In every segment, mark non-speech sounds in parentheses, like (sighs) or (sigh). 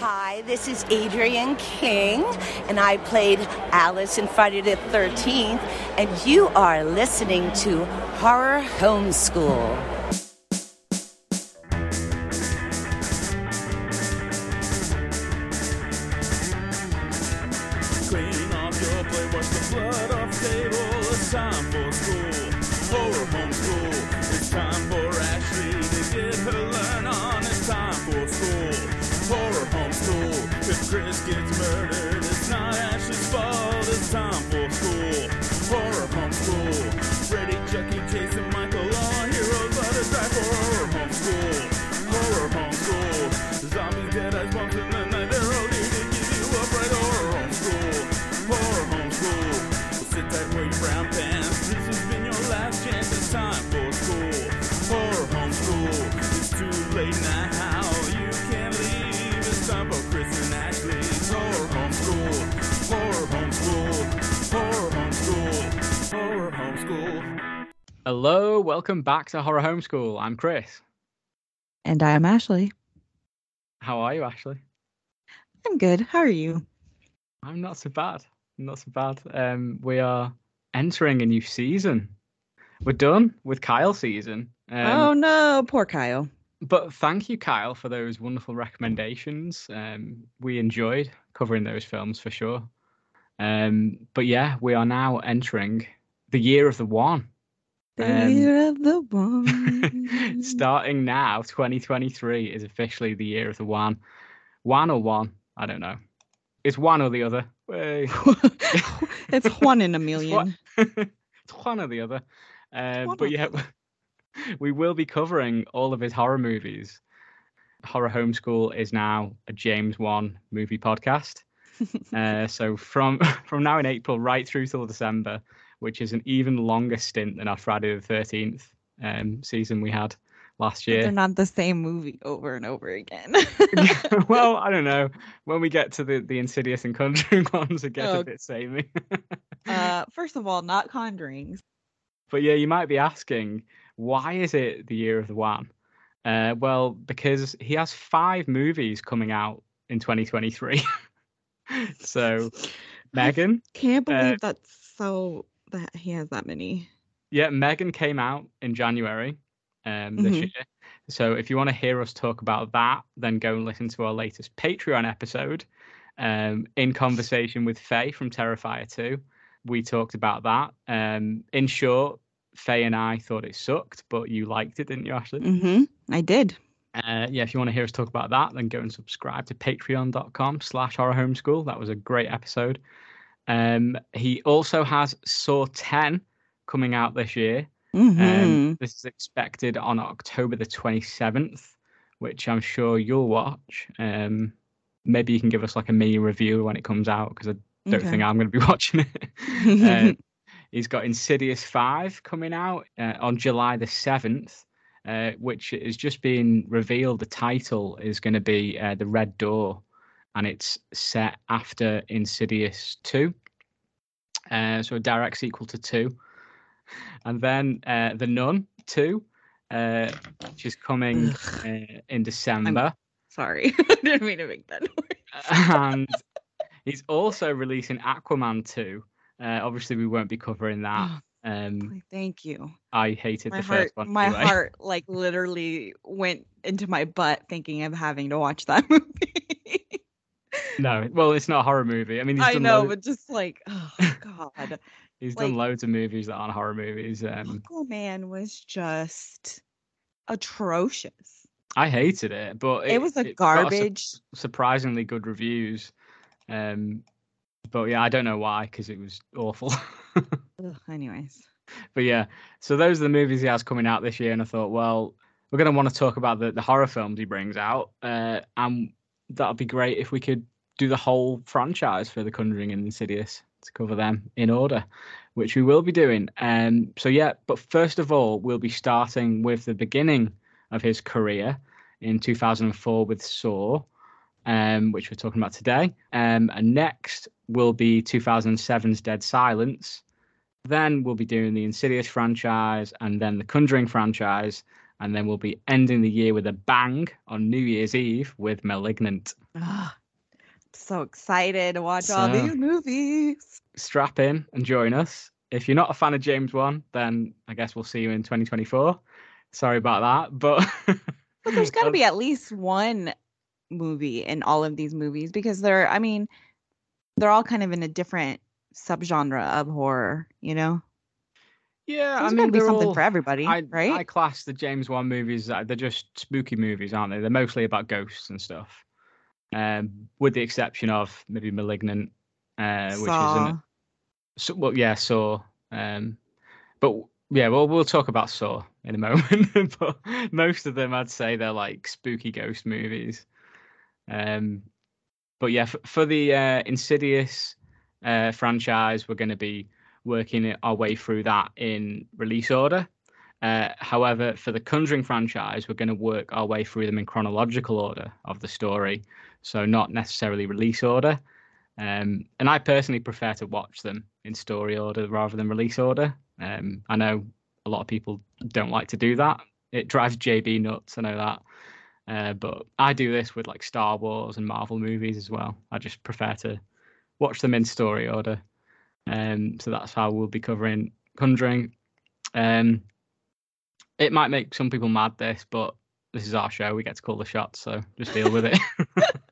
Hi, this is Adrienne King, and I played Alice in Friday the 13th, and you are listening to Horror Homeschool. Chris gets murdered, Hello, welcome back to Horror Homeschool. I'm Chris. And I'm Ashley. How are you, Ashley? I'm good. How are you? I'm not so bad. Not so bad. Um, we are entering a new season. We're done with Kyle season. Um, oh no, poor Kyle. But thank you, Kyle, for those wonderful recommendations. Um, we enjoyed covering those films for sure. Um, but yeah, we are now entering the year of the one. The Um, year of the (laughs) one. Starting now, 2023 is officially the year of the one. One or one? I don't know. It's one or the other. (laughs) It's one in a (laughs) It's million. one- it's one or the other. Uh, but yeah, we will be covering all of his horror movies. Horror Homeschool is now a James Wan movie podcast. uh, so from from now in April right through till December, which is an even longer stint than our Friday the Thirteenth um, season we had last But They're not the same movie over and over again. (laughs) (laughs) well, I don't know. When we get to the the Insidious and Conjuring (laughs) ones, it gets Oh. a bit samey. uh, first of all, not Conjurings. But yeah, you might be asking, why is it the year of the one? Uh, well, because he has five movies coming out in 2023. so, Megan, Can't Uh, believe that's so that he has that many. yeah, Megan came out in January um, this Mhm. year. So, if you want to hear us talk about that, then go and listen to our latest Patreon episode um, in conversation with Faye from Terrifier 2. We talked about that. Um, in short, Faye and I thought it sucked, but you liked it, didn't you, Ashley? Mm-hmm. I did. Uh, yeah, if you want to hear us talk about that, then go and subscribe to patreon.com slash horror homeschool. That was a great episode. Um, he also has Saw 10 coming out this year. Mm-hmm. Um, this is expected on October the 27th, which I'm sure you'll watch. Um, maybe you can give us like a mini review when it comes out because I don't Okay. think I'm going to be (laughs) watching it. Uh, (laughs) he's got Insidious 5 coming out uh, on July the 7th, uh, which is just being revealed. The title is going to be uh, The Red Door, and it's set after Insidious 2. Uh, so a direct sequel to 2. And then uh, The Nun 2, uh, which is coming uh, in December. Sorry, (laughs) I didn't mean to make that noise. and he's also releasing Aquaman 2. Uh, obviously, we won't be covering that. Um, Thank you. I hated My the heart, first one. my anyway. heart, like literally went into my butt thinking of having to watch that (laughs) movie. No, well, it's not a horror movie. I mean, he's I done know, lo- but just like, oh (laughs) god, he's done loads of movies that aren't horror movies. Um, Aquaman was just atrocious. I hated it, but It, was a su- garbage. surprisingly good reviews. Um, but yeah, I don't know why because it was awful. (laughs) Ugh, anyways, but yeah, so those are the movies he has coming out this year, and I thought, well, we're going to want to talk about the, the horror films he brings out, uh, and that'd be great if we could do the whole franchise for The Conjuring and Insidious to cover them in order, which we will be doing. Um, so yeah, but first of all, we'll be starting with the beginning of his career in 2004 with Saw. Um, which we're talking about today. Um, and next will be 2007's Dead Silence, then we'll be doing the Insidious franchise and then the Conjuring franchise. and then we'll be ending the year with a bang on New Year's Eve with Malignant. So excited to watch all these movies. Strap in and join us. If you're not a fan of James Wan, then I guess we'll see you in 2024. Sorry about that, but (laughs) But there's got to be (laughs) at least one movie in all of these movies because they're, I mean, they're all kind of in a different subgenre of horror, you know? yeah, There's I mean be they're something all- for everybody, I, right? I class the James Wan movies. uh, They're just spooky movies, aren't they? They're mostly about ghosts and stuff. Um, with the exception of maybe *Malignant*, uh, which is an, so, well, yeah, Saw. Um, but yeah, well, we'll talk about Saw in a (laughs) moment. but most of them, I'd say, they're like spooky ghost movies. Um, but yeah, for, for the uh, Insidious uh, franchise, we're going to be working our way through that in release order. Uh, however, for the Conjuring franchise, we're going to work our way through them in chronological order of the story, so not necessarily release order. Um, and I personally prefer to watch them in story order rather than release order. Um, I know a lot of people don't like to do that. It drives JB nuts. I know that. Uh, but I do this with like Star Wars and Marvel movies as well. I just prefer to watch them in story order. Um, so that's how we'll be covering Conjuring. Um, it might make some people mad this, but this is our show. We get to call the shots, so just deal with it. (laughs)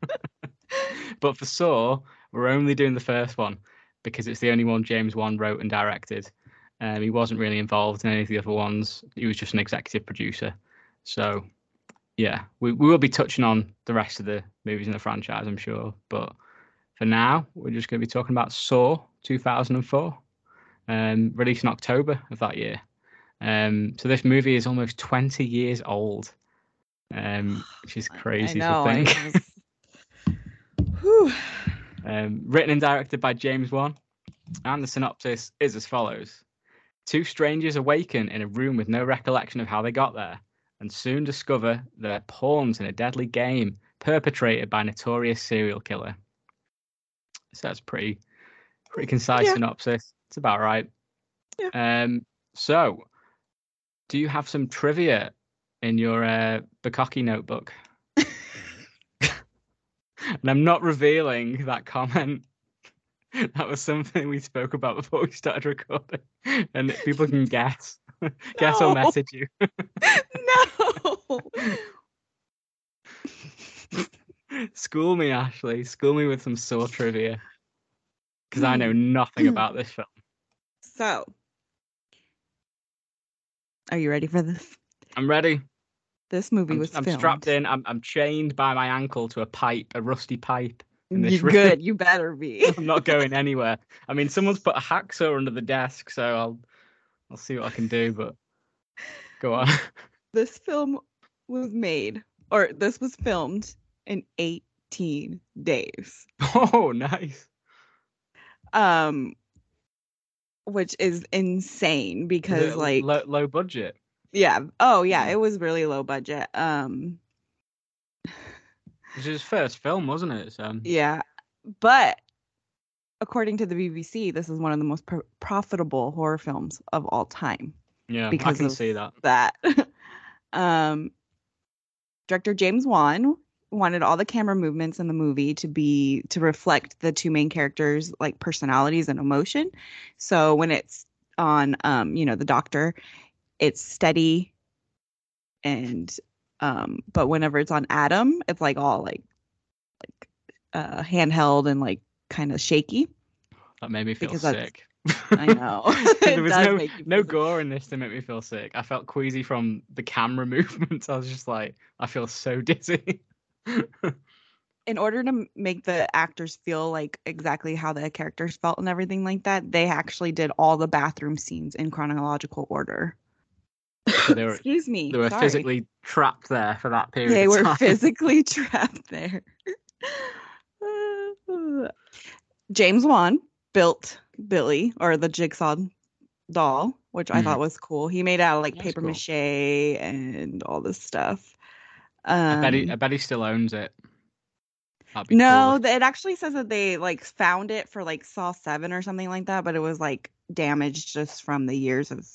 but for Saw, we're only doing the first one because it's the only one James Wan wrote and directed. Um, he wasn't really involved in any of the other ones. He was just an executive producer. So, yeah, we, we will be touching on the rest of the movies in the franchise, I'm sure. But for now, we're just going to be talking about Saw 2004, um, released in October of that year. Um, so this movie is almost 20 years old, um, which is (sighs) crazy know, to think. (laughs) Um, written and directed by James Wan. And the synopsis is as follows Two strangers awaken in a room with no recollection of how they got there and soon discover they're pawns in a deadly game perpetrated by a notorious serial killer. So that's pretty pretty concise Yeah. synopsis. It's about right. Yeah. Um so do you have some trivia in your uh Bukaki notebook? And I'm not revealing that comment. (laughs) That was something we spoke about before we started recording, and people can guess, (laughs) guess or No. message you. no. (laughs) School me, Ashley. School me with some Saw trivia, because I know hmm. nothing about this film. So, are you ready for this? I'm ready. This movie I'm, was I'm filmed. strapped in. I'm, I'm chained by my ankle to a pipe, a rusty pipe. in this You good. (laughs) You better be. (laughs) I'm not going anywhere. I mean, someone's put a hacksaw under the desk, so I'll I'll see what I can do. But go on. (laughs) this film was made, or this was filmed in 18 days. Oh, nice. Um, which is insane because, like, low, low budget. Yeah. Oh, yeah. It was really low budget. Um, It was his first film, wasn't it? So yeah. But according to the BBC, this is one of the most pro- profitable horror films of all time. yeah, I can see that. that. (laughs) um, director James Wan wanted all the camera movements in the movie to be to reflect the two main characters like personalities and emotion. So when it's on um, you know, the doctor, it's steady and um but whenever it's on Adam, it's like all like like uh handheld and like kind of shaky. That made me feel Because sick. I know. (laughs) (laughs) there was no no sick. gore in this to make me feel sick. I felt queasy from the camera (laughs) movements. I was just like, I feel so dizzy. in order to make the actors feel like exactly how the characters felt and everything like that, they actually did all the bathroom scenes in chronological order. So they (laughs) were Excuse me. they were sorry. physically trapped there for that period. they of were time. physically (laughs) trapped there. (laughs) James Wan built Billy or the jigsaw doll, which I Mhm. thought was cool. He made out of like That's paper cool. mache and all this stuff. Um, I bet he I bet he still owns it. No, cool. it actually says that they like found it for like Saw Seven or something like that, but it was like damaged just from the years of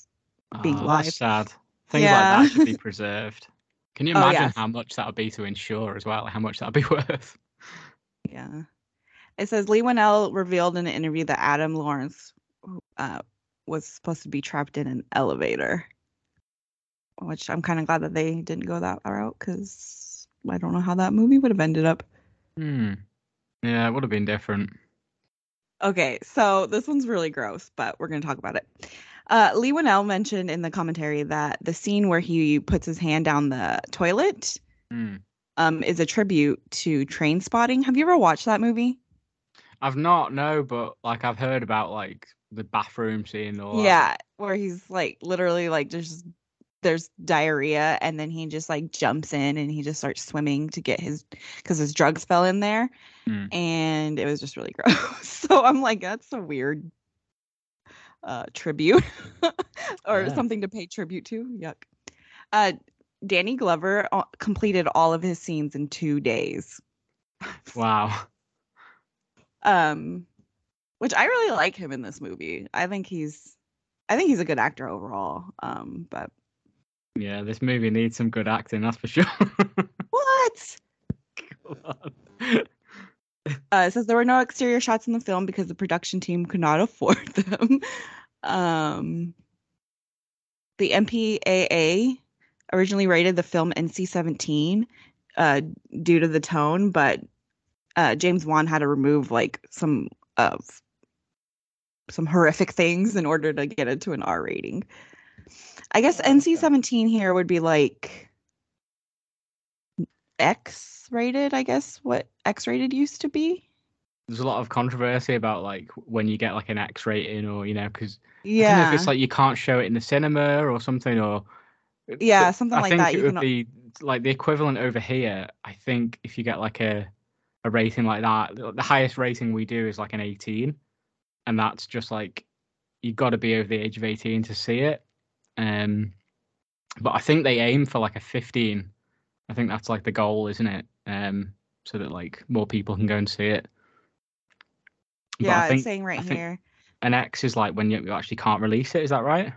being Oh, live. That's sad. Things Yeah. like that should be (laughs) preserved. Can you Oh, imagine yes. how much that would be to insure as well? How much that would be (laughs) worth? Yeah. It says Leigh Whannell revealed in an interview that Adam Lawrence uh, was supposed to be trapped in an elevator, which I'm kind of glad that they didn't go that route because I don't know how that movie would have ended up. Hmm. Yeah, it would have been different. Okay, so this one's really gross, but we're going to talk about it. Uh, Leigh Whannell mentioned in the commentary that the scene where he puts his hand down the toilet Hmm. um, is a tribute to Trainspotting. Have you ever watched that movie? I've not no, but like I've heard about like the bathroom scene or Yeah, where he's like literally like just there's diarrhea and then he just like jumps in and he just starts swimming to get his because his drugs fell in there Mm. and it was just really (laughs) gross. so I'm like, that's a weird uh tribute (laughs) or Yeah. something to pay tribute to. Yuck. Uh Danny Glover uh, completed all of his scenes in two days. Wow. um which i really like him in this movie i think he's i think he's a good actor overall um but Yeah, this movie needs some good acting, that's for sure. (laughs) what Come on. Uh it says there were no exterior shots in the film because the production team could not (laughs) afford them. Um the mpaa originally rated the film nc-17 uh due to the tone but uh james wan had to remove like some of some horrific things in order to get it to an r rating. I guess Oh, nc-17 here would be like x rated i guess what x rated used to be There's a lot of controversy about like when you get like an X rating or you know because I yeah if it's like you can't show it in the cinema or something or Yeah, but something I like think that, it you would can- be like the equivalent over here. I think if you get like a a rating like that, the the highest rating we do is like an 18, and that's just like you've got to be over the age of 18 to see it. Um, but I think they aim for like a 15. I think that's like the goal, isn't it? Um, so that like more people can go and see it. But yeah think it's saying right here an X is like when you you actually can't release it. Is that right?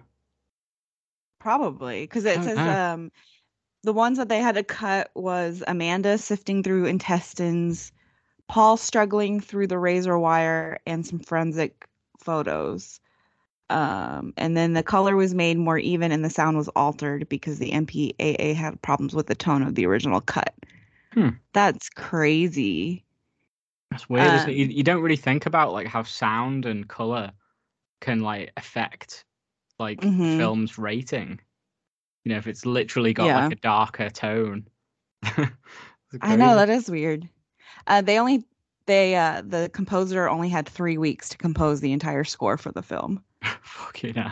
Probably because it Oh, says no. um the ones that they had to cut was Amanda sifting through intestines, Paul struggling through the razor wire, and some forensic photos. Um, and then the color was made more even and the sound was altered because the MPAA had problems with the tone of the original cut. Hmm. That's crazy. That's weird. isn't it? Um, You, you don't really think about like how sound and color can like affect like Mhm. film's rating. You know, if it's literally got Yeah. like a darker tone. (laughs) I know that is weird. Uh, they only they uh the composer only had three weeks to compose the entire score for the film. (laughs) Fuck you know.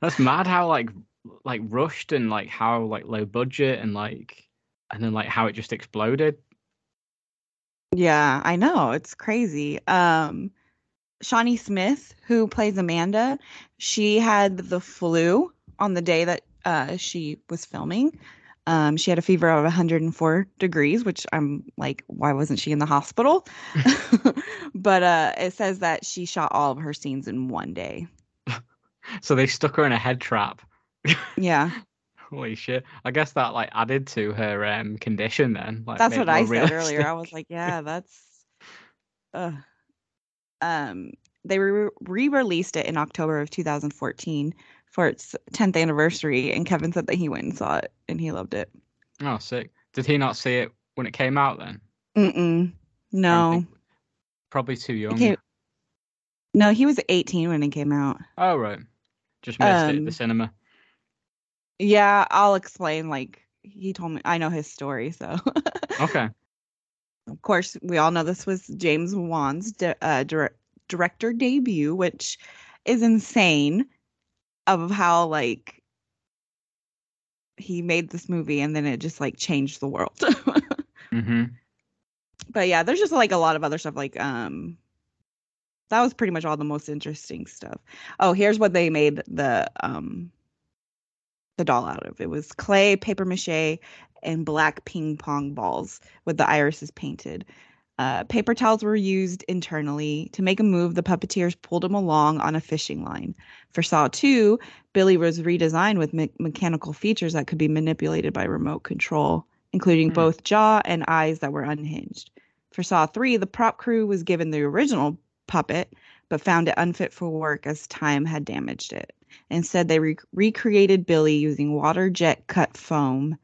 That's mad how like like rushed and like how like low budget and like and then like how it just exploded. Yeah, I know. It's crazy. Um Shawnee Smith, who plays Amanda, she had the flu on the day that uh she was filming. Um she had a fever of 104 degrees, which I'm like, why wasn't she in the hospital? (laughs) (laughs) but uh it says that she shot all of her scenes in one day. So they stuck her in a head trap. Yeah. (laughs) Holy shit. I guess that like added to her um condition then. Like that's what I more said earlier. I was like, yeah, (laughs) that's. Uh, um, they re- re-released it in October of 2014 for its 10th anniversary, and Kevin said that he went and saw it and he loved it. Oh, sick. Did he not see it when it came out then? Mm-mm. No, Probably too young. no, he was 18 when it came out. Oh, right. Just missed it at Um, the cinema. Yeah, I'll explain. Like he told me, I know his story, so. (laughs) Okay. of course, we all know this was James Wan's uh, dir- director debut, which is insane of how like he made this movie and then it just like changed the world. (laughs) hmm but yeah, there's just like a lot of other stuff like um that was pretty much all the most interesting stuff. Oh, here's what they made the um the doll out of. It was clay, paper mache, and black ping pong balls with the irises painted. Uh, paper towels were used internally. To make a move, the puppeteers pulled him along on a fishing line. For Saw 2, Billy was redesigned with me- mechanical features that could be manipulated by remote control, including Hmm. both jaw and eyes that were unhinged. For Saw 3, the prop crew was given the original puppet, but found it unfit for work as time had damaged it. Instead, they re- recreated Billy using water jet cut foam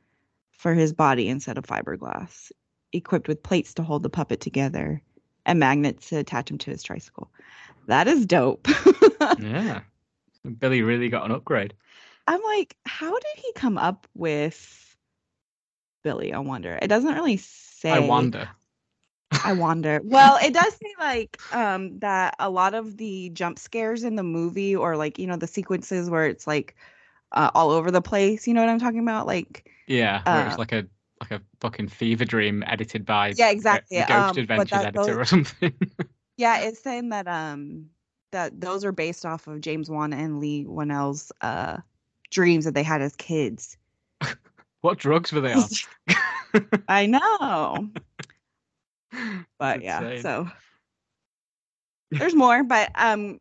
for his body instead of fiberglass, equipped with plates to hold the puppet together and magnets to attach him to his tricycle. That is dope. (laughs) Yeah. Billy really got an upgrade. I'm like, how did he come up with Billy? I wonder. It doesn't really say. I wonder. I wonder. (laughs) Well, it does say like um that a lot of the jump scares in the movie or like, you know, the sequences where it's like uh, all over the place, you know what I'm talking about? Like Yeah, where it's Uh, like a like a fucking fever dream edited by Yeah, exactly, the Ghost um, Adventures that- editor those- or something. (laughs) yeah, it's saying that um that those are based off of James Wan and Leigh Whannell's uh dreams that they had as kids. (laughs) what drugs were they on? I know. (laughs) But yeah, Insane. so (laughs) there's more, but um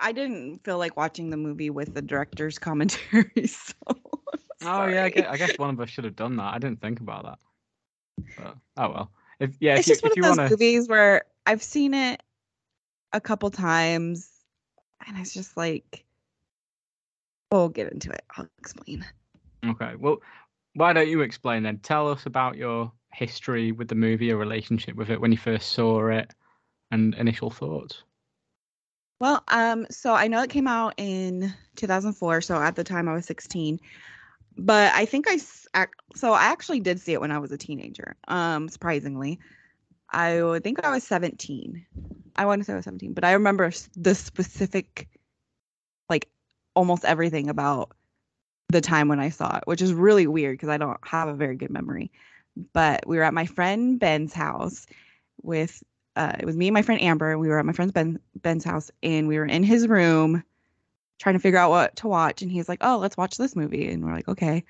I didn't feel like watching the movie with the director's (laughs) commentary. So Oh yeah, I guess, I guess one of us should have done that. I didn't think about that. But, oh well. If yeah, it's if you, just one if you of those want to, movies where I've seen it a couple times and it's just like we'll get into it. I'll explain. okay. Well, why don't you explain then? Tell us about your history with the movie, your relationship with it when you first saw it, and initial thoughts. Well, um, so I know it came out in 2004. So at the time I was 16, but I think I, so I actually did see it when I was a teenager. Um, surprisingly, I think I was 17. I want to say I was 17, but I remember the specific, like almost everything about the time when I saw it, which is really weird because I don't have a very good memory. But we were at my friend Ben's house with uh, it was me and my friend Amber, we were at my friend's Ben Ben's house, and we were in his room trying to figure out what to watch. And he's like, "Oh, let's watch this movie," and we're like, "Okay."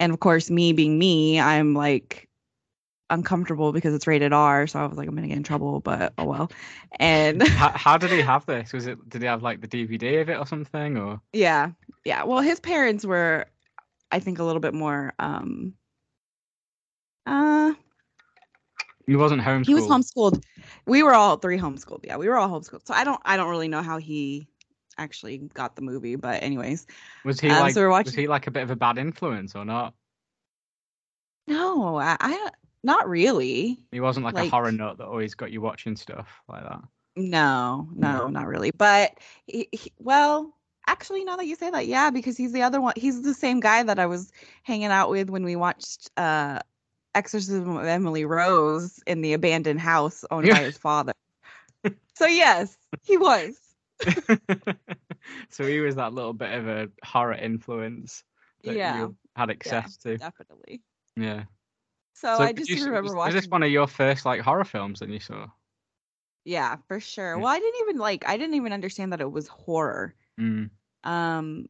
And of course, me being me, I'm like uncomfortable because it's rated R, so I was like, "I'm gonna get in trouble," but oh well. And how, (laughs) how did he have this? Was it did he have like the DVD of it or something? Or yeah, yeah. Well, his parents were, I think, a little bit more. um uh he wasn't homeschooled? he was homeschooled we were all three homeschooled yeah we were all homeschooled so i don't i don't really know how he actually got the movie but anyways Was he Um, like so we're was he like a bit of a bad influence or not? no i, I not really He wasn't like, a horror nut that always got you watching stuff like that. no no No. not really but he, he- well actually now that you say that yeah because he's the other one he's the same guy that i was hanging out with when we watched uh exorcism of emily rose in the abandoned house owned by his father (laughs) so yes he was (laughs) so he was that little bit of a horror influence that Yeah. you had access to. definitely Yeah. so, So i just you remember was, watching was this one of your first like horror films that you saw? Yeah, for sure. Yeah. Well, I didn't even like I didn't even understand that it was horror. Mm. Um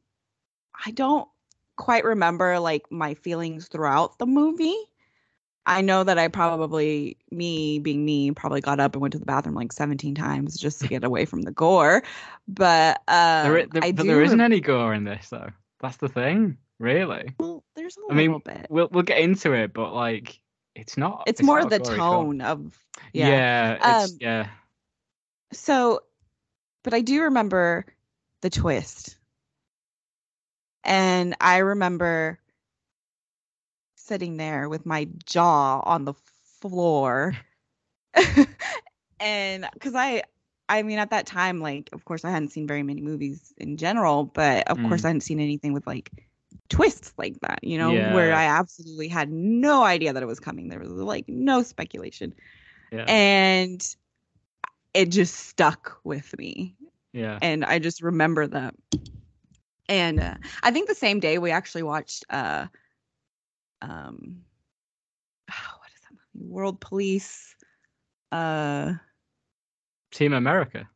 I don't quite remember like my feelings throughout the movie. I know that I probably me being me probably got up and went to the bathroom like 17 times just to get away from the gore. But um there, there- I but do there isn't any gore in this though. That's the thing, really. well, there's a I mean, little bit. We'll we'll get into it, but like it's not. It's, more not the gory film. tone of Yeah, yeah. it's, Um, yeah. So, but I do remember the twist. And I remember sitting there with my jaw on the floor. (laughs) and because I, I mean, at that time, like, of course, I hadn't seen very many movies in general, but of course, Mm. I hadn't seen anything with like twists like that, you know, where I absolutely had no idea that it was coming. There was like no speculation. Yeah. And it just stuck with me yeah. and I just remember that. And uh, I think the same day we actually watched uh um (sighs) what is that movie? World Police uh Team America.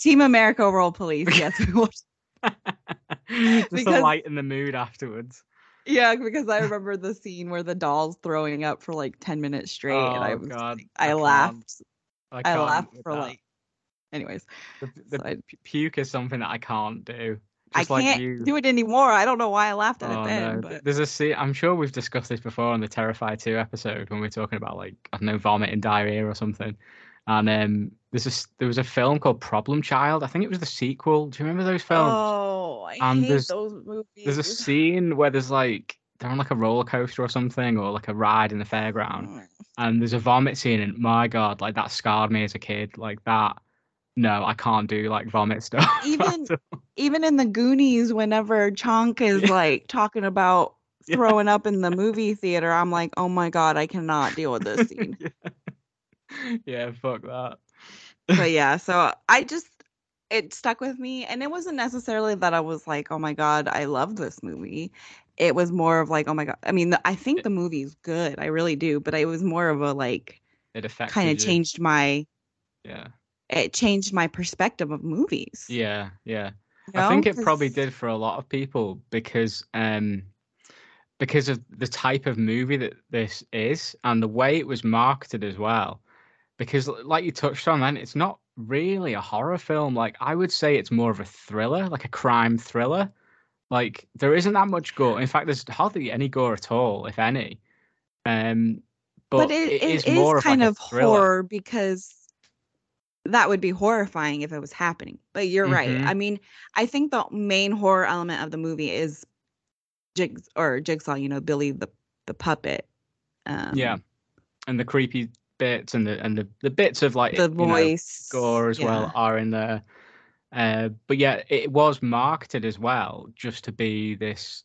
Team America World Police. (laughs) Yes, we watched Just to Because- lighten the mood afterwards. Yeah, because I (laughs) remember the scene where the doll's throwing up for like 10 minutes straight and I Oh, was God, like- I I, laughed I can't laugh for that. like. Anyways, the, the so puke is something that I can't do. I like can't you. do it anymore. I don't know why I laughed at Oh it then. no! But There's a scene. I'm sure we've discussed this before on the Terrifier 2 episode when we are talking about like I don't know vomit and diarrhea or something. And um, there's a there was a film called Problem Child. I think it was the sequel. Do you remember those films? oh, I And hate there's- those movies. There's a scene where there's like they're on like a roller coaster or something, or like a ride in the fairground, Mm. and there's a vomit scene. And my god, like that scarred me as a kid. Like that. No, I can't do like vomit stuff. (laughs) Even- Even in the Goonies, whenever Chunk is Yeah. like talking about (laughs) Yeah. throwing up in the movie theater, I'm like, oh my god, I cannot deal with this (laughs) scene. yeah. yeah, fuck that. but yeah, so I just it stuck with me, and it wasn't necessarily that I was like, oh my god, I love this movie. It was more of like, oh my god. I mean, the, I think the movie's good, I really do, but it was more of a like It affected kind of changed my Yeah. It changed my perspective of movies. Yeah, yeah. you I think know? it probably did for a lot of people because um because of the type of movie that this is and the way it was marketed as well. Because like you touched on then, it's not really a horror film. Like I would say it's more of a thriller, like a crime thriller. Like there isn't that much gore. In fact, there's hardly any gore at all, if any. Um but, but, it, it is it is like kind a of horror because that would be horrifying if it was happening. But you're right. Mhm. I mean, I think the main horror element of the movie is Jigs or Jigsaw, you know, Billy the the puppet. Um, Yeah. And the creepy bits and the and the, the bits of like the you know, voice gore as well are in there. Uh, but yeah, it was marketed as well just to be this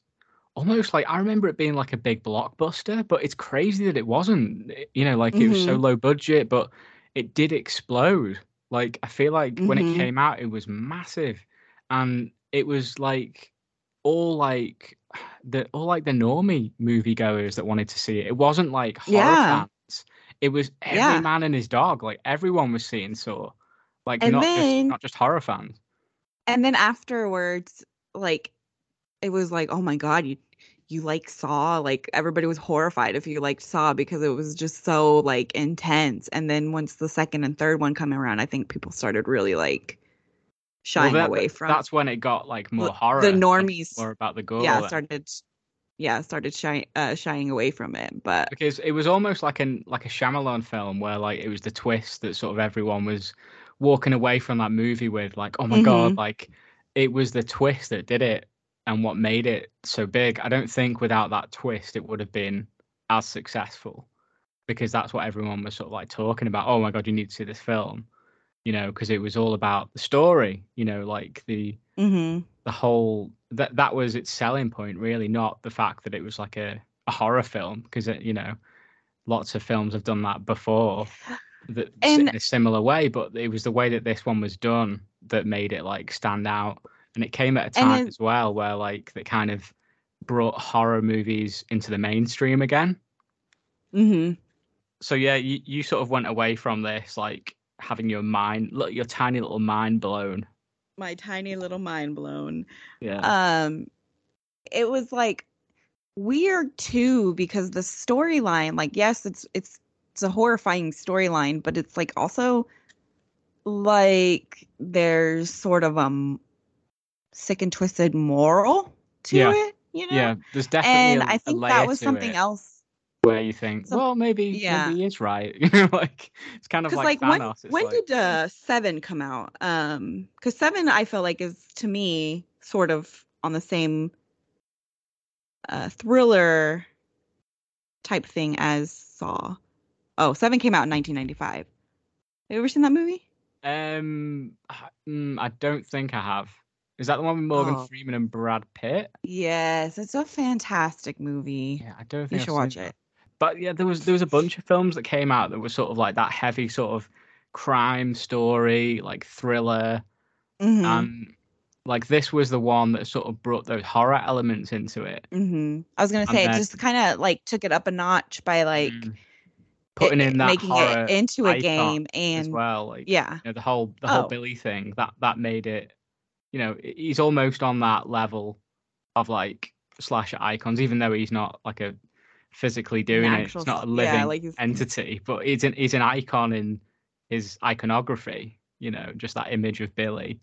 almost like I remember it being like a big blockbuster, but it's crazy that it wasn't. You know, like it was so Mhm. low budget, but it did explode. Like I feel like when Mhm. it came out, it was massive, and it was like all like the all like the normie moviegoers that wanted to see it. It wasn't like horror Yeah. fans. It was every Yeah. man and his dog. Like everyone was seeing Saw. Like And not then- just not just horror fans. And then afterwards, like it was like, oh my god, you you like Saw? Like everybody was horrified if you liked Saw because it was just so like intense. And then once the second and third one come around, I think people started really like shying Well, that- away from That's when it got like more horror. the normies. more about the gore. yeah started yeah started shy, uh, shying away from it. But because it was almost like an like a Shyamalan film where like it was the twist that sort of everyone was walking away from that movie with like oh my god Mhm. like it was the twist that did it and what made it so big i don't think without that twist it would have been as successful because that's what everyone was sort of like talking about oh my god you need to see this film you know because it was all about the story you know like the mhm. the whole that that was its selling point really not the fact that it was like a, a horror film because you know lots of films have done that before that in a similar way but it was the way that this one was done that made it like stand out and it came at a time then- as well where like that kind of brought horror movies into the mainstream again Mhm. so yeah you, you sort of went away from this like having your mind look your tiny little mind blown My tiny little mind blown. yeah um it was like weird too because the storyline like yes it's it's it's a horrifying storyline but it's like also like there's sort of um sick and twisted moral to Yeah. it you know yeah there's definitely and a- i think that was something it. else where you think, Some- well, maybe, yeah. maybe he is right. (laughs) You know, like it's kind of like, like, when Thanos. when like, did uh seven come out um because seven i feel like is to me sort of on the same uh thriller type thing as saw oh seven came out in 1995 have you ever seen that movie um, I- mm, I don't think I have. Is that the one with Morgan Oh. Freeman and Brad Pitt? yes it's a fantastic movie Yeah, I don't think you should watch seen that. it But yeah, there was there was a bunch of films that came out that were sort of like that heavy sort of crime story, like thriller, Mhm, and like this was the one that sort of brought those horror elements into it. mhm. i was gonna and say it just kind of like took it up a notch by like Mm. putting it- in that making horror it into a game as and well. Like, yeah you know, the whole the whole Oh. Billy thing that that made it. You know, he's almost on that level of like slasher icons, even though he's not like a physically doing it. It's not a s- yeah, living like entity, but he's an he's an icon in his iconography, you know, just that image of Billy,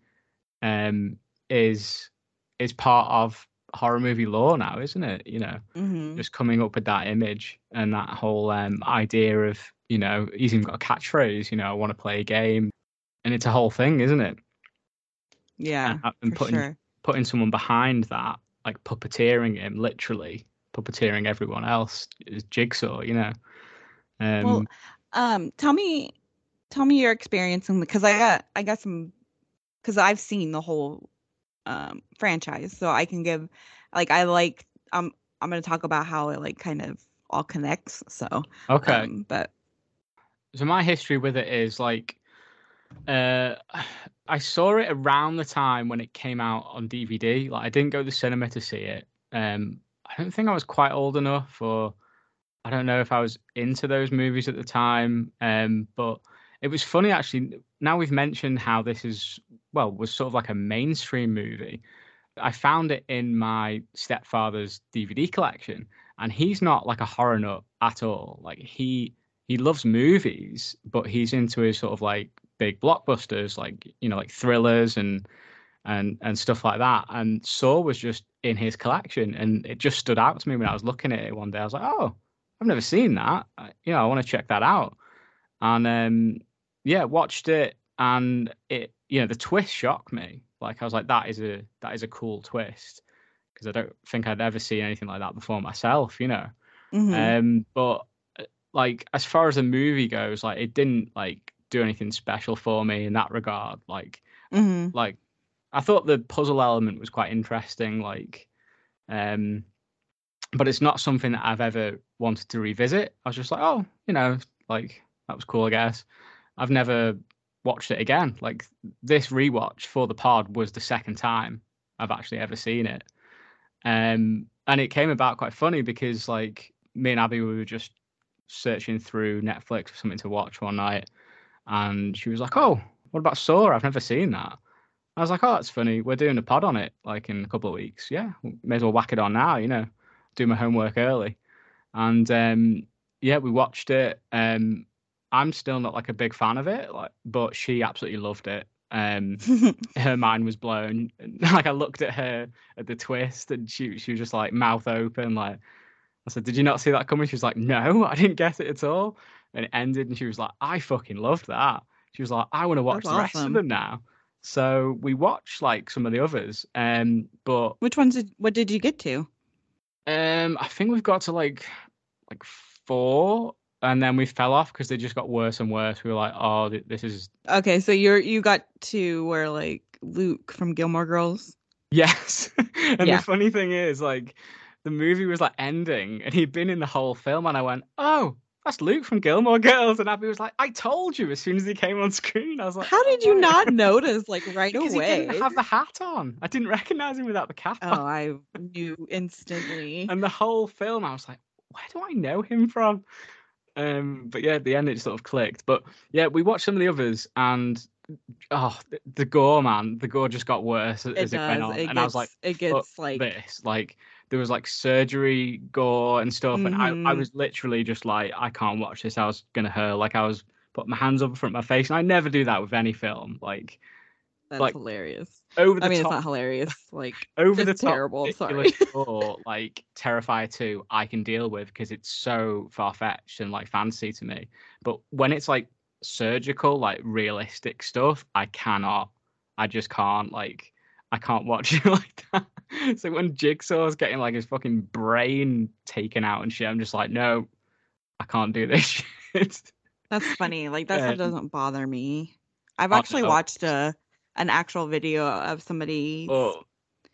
um, is is part of horror movie lore now, isn't it? You know, Mhm. just coming up with that image and that whole um, idea of you know he's even got a catchphrase. You know, I want to play a game, and it's a whole thing, isn't it? Yeah, and, and putting sure. putting someone behind that, like puppeteering him, literally puppeteering everyone else is Jigsaw. You know. Um, Well, um, tell me, tell me your experience, because I got, I got some, because I've seen the whole um franchise, so I can give, like, I like, um, I'm gonna talk about how it like kind of all connects. So, okay. um, but so my history with it is like uh (sighs) I saw it around the time when it came out on DVD. Like I didn't go to the cinema to see it. Um I don't think I was quite old enough or I don't know if I was into those movies at the time. Um but it was funny actually now we've mentioned how this is well was sort of like a mainstream movie. I found it in my stepfather's DVD collection and he's not like a horror nut at all. Like he he loves movies, but he's into his sort of like big blockbusters, like you know, like thrillers and and and stuff like that. And Saw was just in his collection, and it just stood out to me when I was looking at it one day. I was like, oh, I've never seen that. You know, I want to check that out. And um, yeah, watched it, and it you know the twist shocked me. Like I was like, that is a that is a cool twist because I don't think I'd ever seen anything like that before myself. You know. mhm. Um, but uh, like as far as the movie goes, like it didn't like do anything special for me in that regard. Like Mhm. like I thought the puzzle element was quite interesting. Like, um, but it's not something that I've ever wanted to revisit. I was just like, oh, you know, like that was cool, I guess. I've never watched it again. Like this rewatch for the pod was the second time I've actually ever seen it. Um, and it came about quite funny because like me and Abby we were just searching through Netflix for something to watch one night, and she was like, "Oh, what about Saw? I've never seen that." I was like, "Oh, that's funny. We're doing a pod on it like in a couple of weeks. Yeah, may as well whack it on now. You know, do my homework early." And um, yeah, we watched it. Um, I'm still not like a big fan of it, like, but she absolutely loved it. Um, (laughs) her mind was blown. (laughs) Like I looked at her at the twist, and she she was just like mouth open. Like I said, "Did you not see that coming?" She was like, "No, (laughs) I didn't get it at all." And it ended, and she was like, "I fucking loved that." She was like, "I want to watch That's the rest of them now." So we watched like some of the others, um, but Which ones did what did you get to? um, I think we've got to like like four, and then we fell off because they just got worse and worse. We were like, "Oh, th- this is Okay, so you're you got to where like Luke from Gilmore Girls. Yes. (laughs) and Yeah. the funny thing is, like, the movie was like ending and he'd been in the whole film, and I went, Oh, that's Luke from Gilmore Girls. And Abby was like, I told you as soon as he came on screen. I was like, How "Oh, did you not notice like right (laughs) Because he didn't have the hat on. I didn't recognize him without the cap Oh, on. I knew instantly. (laughs) And the whole film, I was like, where do I know him from? Um, but yeah, at the end it sort of clicked. But yeah, we watched some of the others, and oh, the, the gore, man, the gore just got worse as It it, went on, It and I was like, it gets like this. Like there was like surgery gore and stuff, and I, I Mhm. was literally just like, I can't watch this. I was gonna hurt. Like I was putting my hands up in front of my face, and I never do that with any film. Like that's like, hilarious. over the I mean, top, it's not hilarious. Like (laughs) over the top, terrible, sorry. gore, like Terrifier two, I can deal with because it's so far fetched and like fancy to me. But when it's like surgical, like realistic stuff, I cannot. I just can't. Like I can't watch (laughs) it like that. So when Jigsaw's getting like his fucking brain taken out and shit, I'm just like, no, I can't do this (laughs) shit. that's funny. Like that stuff Um, doesn't bother me. I've oh, actually no. watched a an actual video of somebody oh,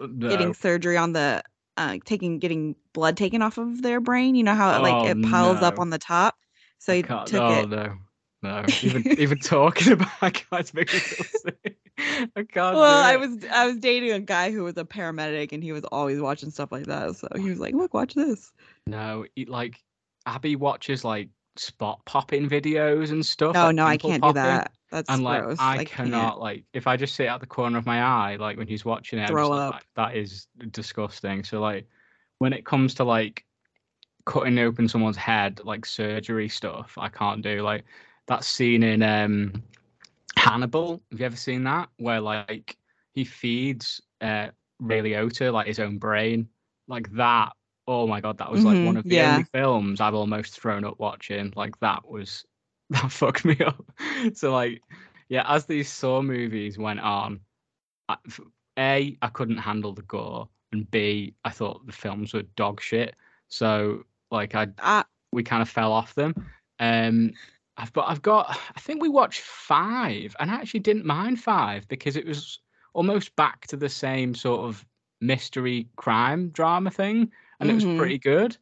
no. getting surgery on the uh taking getting blood taken off of their brain. You know how it, like Oh, it piles up on the top. So he took oh it. no, no. Even even talking (laughs) about I can't make me feel sick. (laughs) I can't. Well, I was I was dating a guy who was a paramedic and he was always watching stuff like that. So he was like, "Look, watch this." No, it, like Abby watches like spot popping videos and stuff. No, like no, I can't do that. That's And like gross. I can't. cannot like if I just sit out the corner of my eye, like when he's watching it, Throw just like, up. that is disgusting. So like when it comes to like cutting open someone's head, like surgery stuff, I can't do. Like that scene in um, Hannibal. Have you ever seen that? Where like he feeds uh, Ray Liotta like his own brain, like that. Oh my god, that was like one Mhm, of the yeah. only films I've almost thrown up watching. Like that was (laughs) that fucked me up. so like, yeah, as these Saw movies went on, I, a I couldn't handle the gore, and b I thought the films were dog shit. So like I Ah, we kind of fell off them. Um, I've got, I've got, I think we watched five, and I actually didn't mind five because it was almost back to the same sort of mystery crime drama thing, and it was Mhm. pretty good.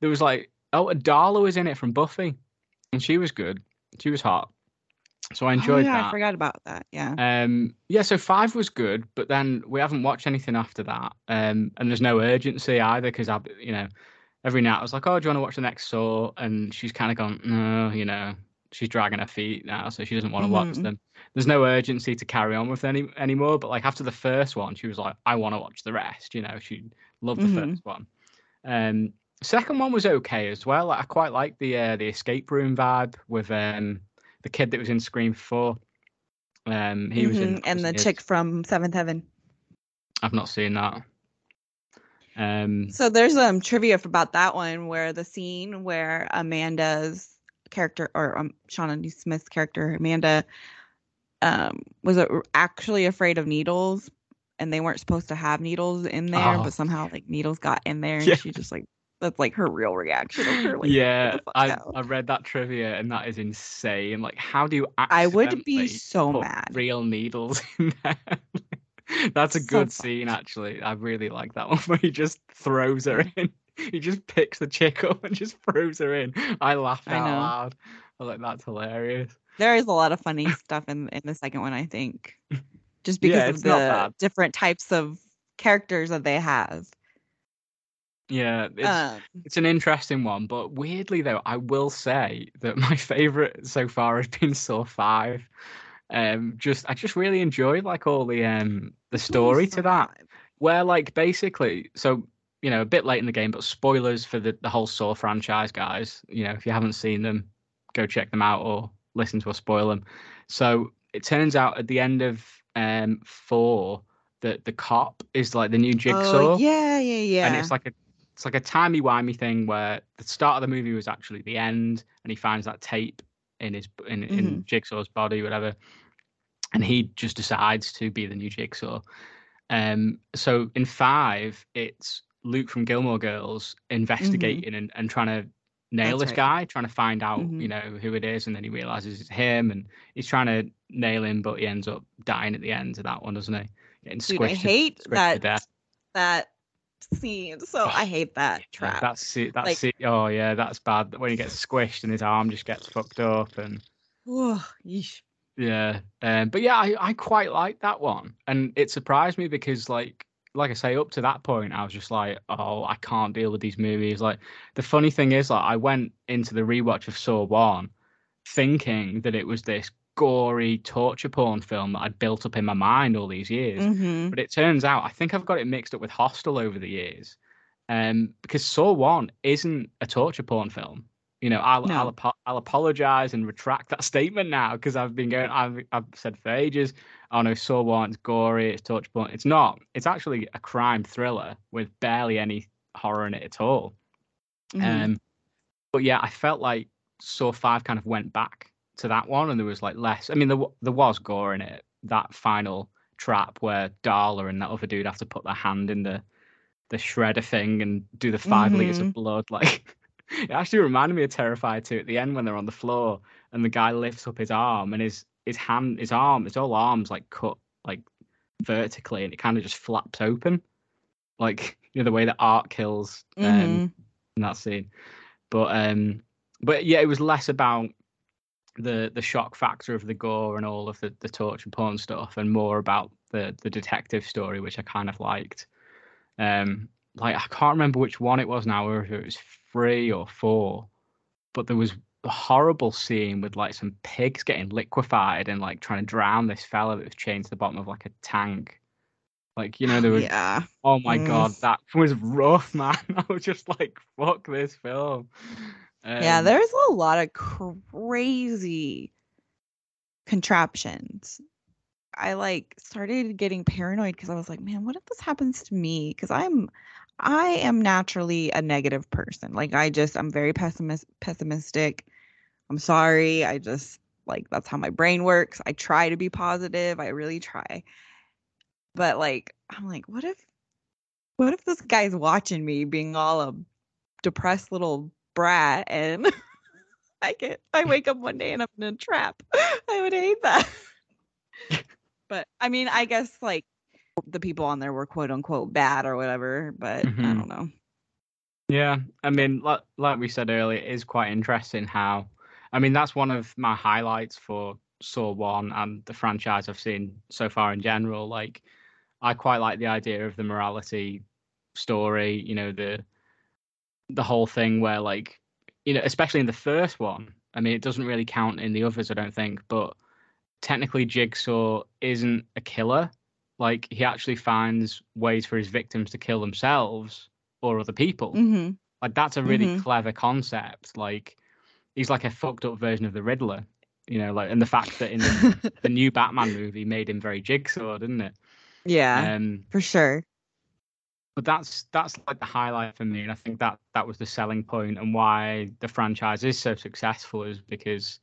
There was like, oh, Adala was in it from Buffy, and she was good. She was hot, so I enjoyed oh, yeah, that. I forgot about that. Yeah. Um, yeah, so five was good, but then we haven't watched anything after that. Um, and there's no urgency either because I, you know, every night I was like, "Oh, do you want to watch the next Saw?" And she's kind of gone, "No," you know, she's dragging her feet now, so she doesn't want to watch Mhm. them. There's no urgency to carry on with any anymore. But like after the first one, she was like, "I want to watch the rest." You know, she loved the Mhm. first one. Um, second one was okay as well. I quite liked the uh, the escape room vibe with um the kid that was in Scream Four. Um, he was in and the wasn't chick from Seventh Heaven. I've not seen that. Um, So there's um trivia about that one where the scene where Amanda's character or um, Shawnee Smith's character Amanda um was actually afraid of needles and they weren't supposed to have needles in there Oh. but somehow like needles got in there and Yeah. she just like that's like her real reaction her like yeah, "Get the fuck I, out." I read that trivia and that is insane. Like, how do you? I would be so mad. Real needles (laughs) in there. That's a So good fucked. scene, actually. I really like that (laughs) one where he just throws her in. (laughs) He just picks the chick up and just throws her in. I laughed I out know. loud. I like, that's hilarious. there is a lot of funny stuff in in the second one i think (laughs) just because Yeah, of the different types of characters that they have Yeah, it's, um, It's an interesting one, but weirdly though, I will say that (laughs) my favorite so far has been Saw Five. Um, just I just really enjoyed like all the um the story to that, where like basically, so you know, a bit late in the game, but spoilers for the the whole Saw franchise, guys. You know, if you haven't seen them, go check them out or listen to us spoil them. So it turns out at the end of um four that the cop is like the new jigsaw oh yeah yeah yeah and it's like a it's like a timey wimey thing where the start of the movie was actually the end, and he finds that tape in his in, in Jigsaw's body, whatever, and he just decides to be the new Jigsaw. Um, so in five, it's Luke from Gilmore Girls investigating and, and trying to nail That's this right. guy, trying to find out, Mhm. you know, who it is, and then he realizes it's him, and he's trying to nail him, but he ends up dying at the end of that one, doesn't he? Getting Dude, squished I to- hate squished that that scene. So I (sighs) hate that Yeah, trap. That's it. That's Like- it. Oh yeah, that's bad. When he gets squished and his arm just gets fucked up, and (sighs) yeesh. yeah. Um, but yeah, I, I quite like that one, and it surprised me because like like I say, up to that point, I was just like, oh, I can't deal with these movies. Like the funny thing is, like I went into the rewatch of Saw One, thinking that it was this gory torture porn film that I'd built up in my mind all these years. Mhm. But it turns out I think I've got it mixed up with Hostel over the years, um, because Saw One isn't a torture porn film. You know, I'll No. I'll, apo- I'll apologize and retract that (laughs) statement now because I've been going. I've I've said for ages. Oh no, Saw One it's gory, it's torture porn. It's not. It's actually a crime thriller with barely any horror in it at all. Mhm. Um, but yeah, I felt like Saw Five kind of went back to that one, and there was like less. I mean, there there was gore in it. That final trap where Darla and that other dude have to put their hand in the the shredder thing and do the 5 liters of blood. (laughs) Like it actually reminded me of Terrifier 2 at the end when they're on the floor and the guy lifts up his arm and his his hand, his arm, his whole arm's like cut like vertically and it kind of just flaps open, like (laughs) you know the way that art kills um, Mhm. in that scene. But um, but yeah, it was less about the the shock factor of the gore and all of the the torture porn stuff, and more about the the detective story, which I kind of liked. Um, like I can't remember which one it was now, or if it was three or four, but there was a horrible scene with like some pigs getting liquefied and like trying to drown this fella that was chained to the bottom of like a tank. Like you know, there (sighs) was yeah. Oh my Mm. god, that was rough, (laughs) man. I was just like, fuck this film. yeah, Um, there's a lot of crazy contraptions, I like started getting paranoid because I was like, man, what if this happens to me? Because I'm I am naturally a negative person. Like I just I'm very pessimist pessimistic. I'm sorry. I just like that's how my brain works. I try to be positive. I really try. But like I'm like, what if what if this guy's watching me being all a depressed little brat and (laughs) I get I (laughs) wake up one day and I'm in a trap. (laughs) I would hate that. but I mean, I guess like the people on there were quote unquote bad or whatever, but I Mhm. don't know. Yeah, I mean, like, like we said earlier, it is quite interesting how. I mean, that's one of my highlights for Saw One and the franchise I've seen so far in general. Like, I quite like the idea of the morality story. You know, the the whole thing where, like, you know, especially in the first one. I mean, it doesn't really count in the others, I don't think, but technically, Jigsaw isn't a killer. Like, he actually finds ways for his victims to kill themselves or other people. hmm Like that's a really Mhm. clever concept. Like he's like a fucked up version of the Riddler, you know. Like and the fact that in the, (laughs) the new Batman movie made him very jigsaw, didn't it? yeah, Um, for sure. but that's that's like the highlight for me, and I think that that was the selling point and why the franchise is so successful is because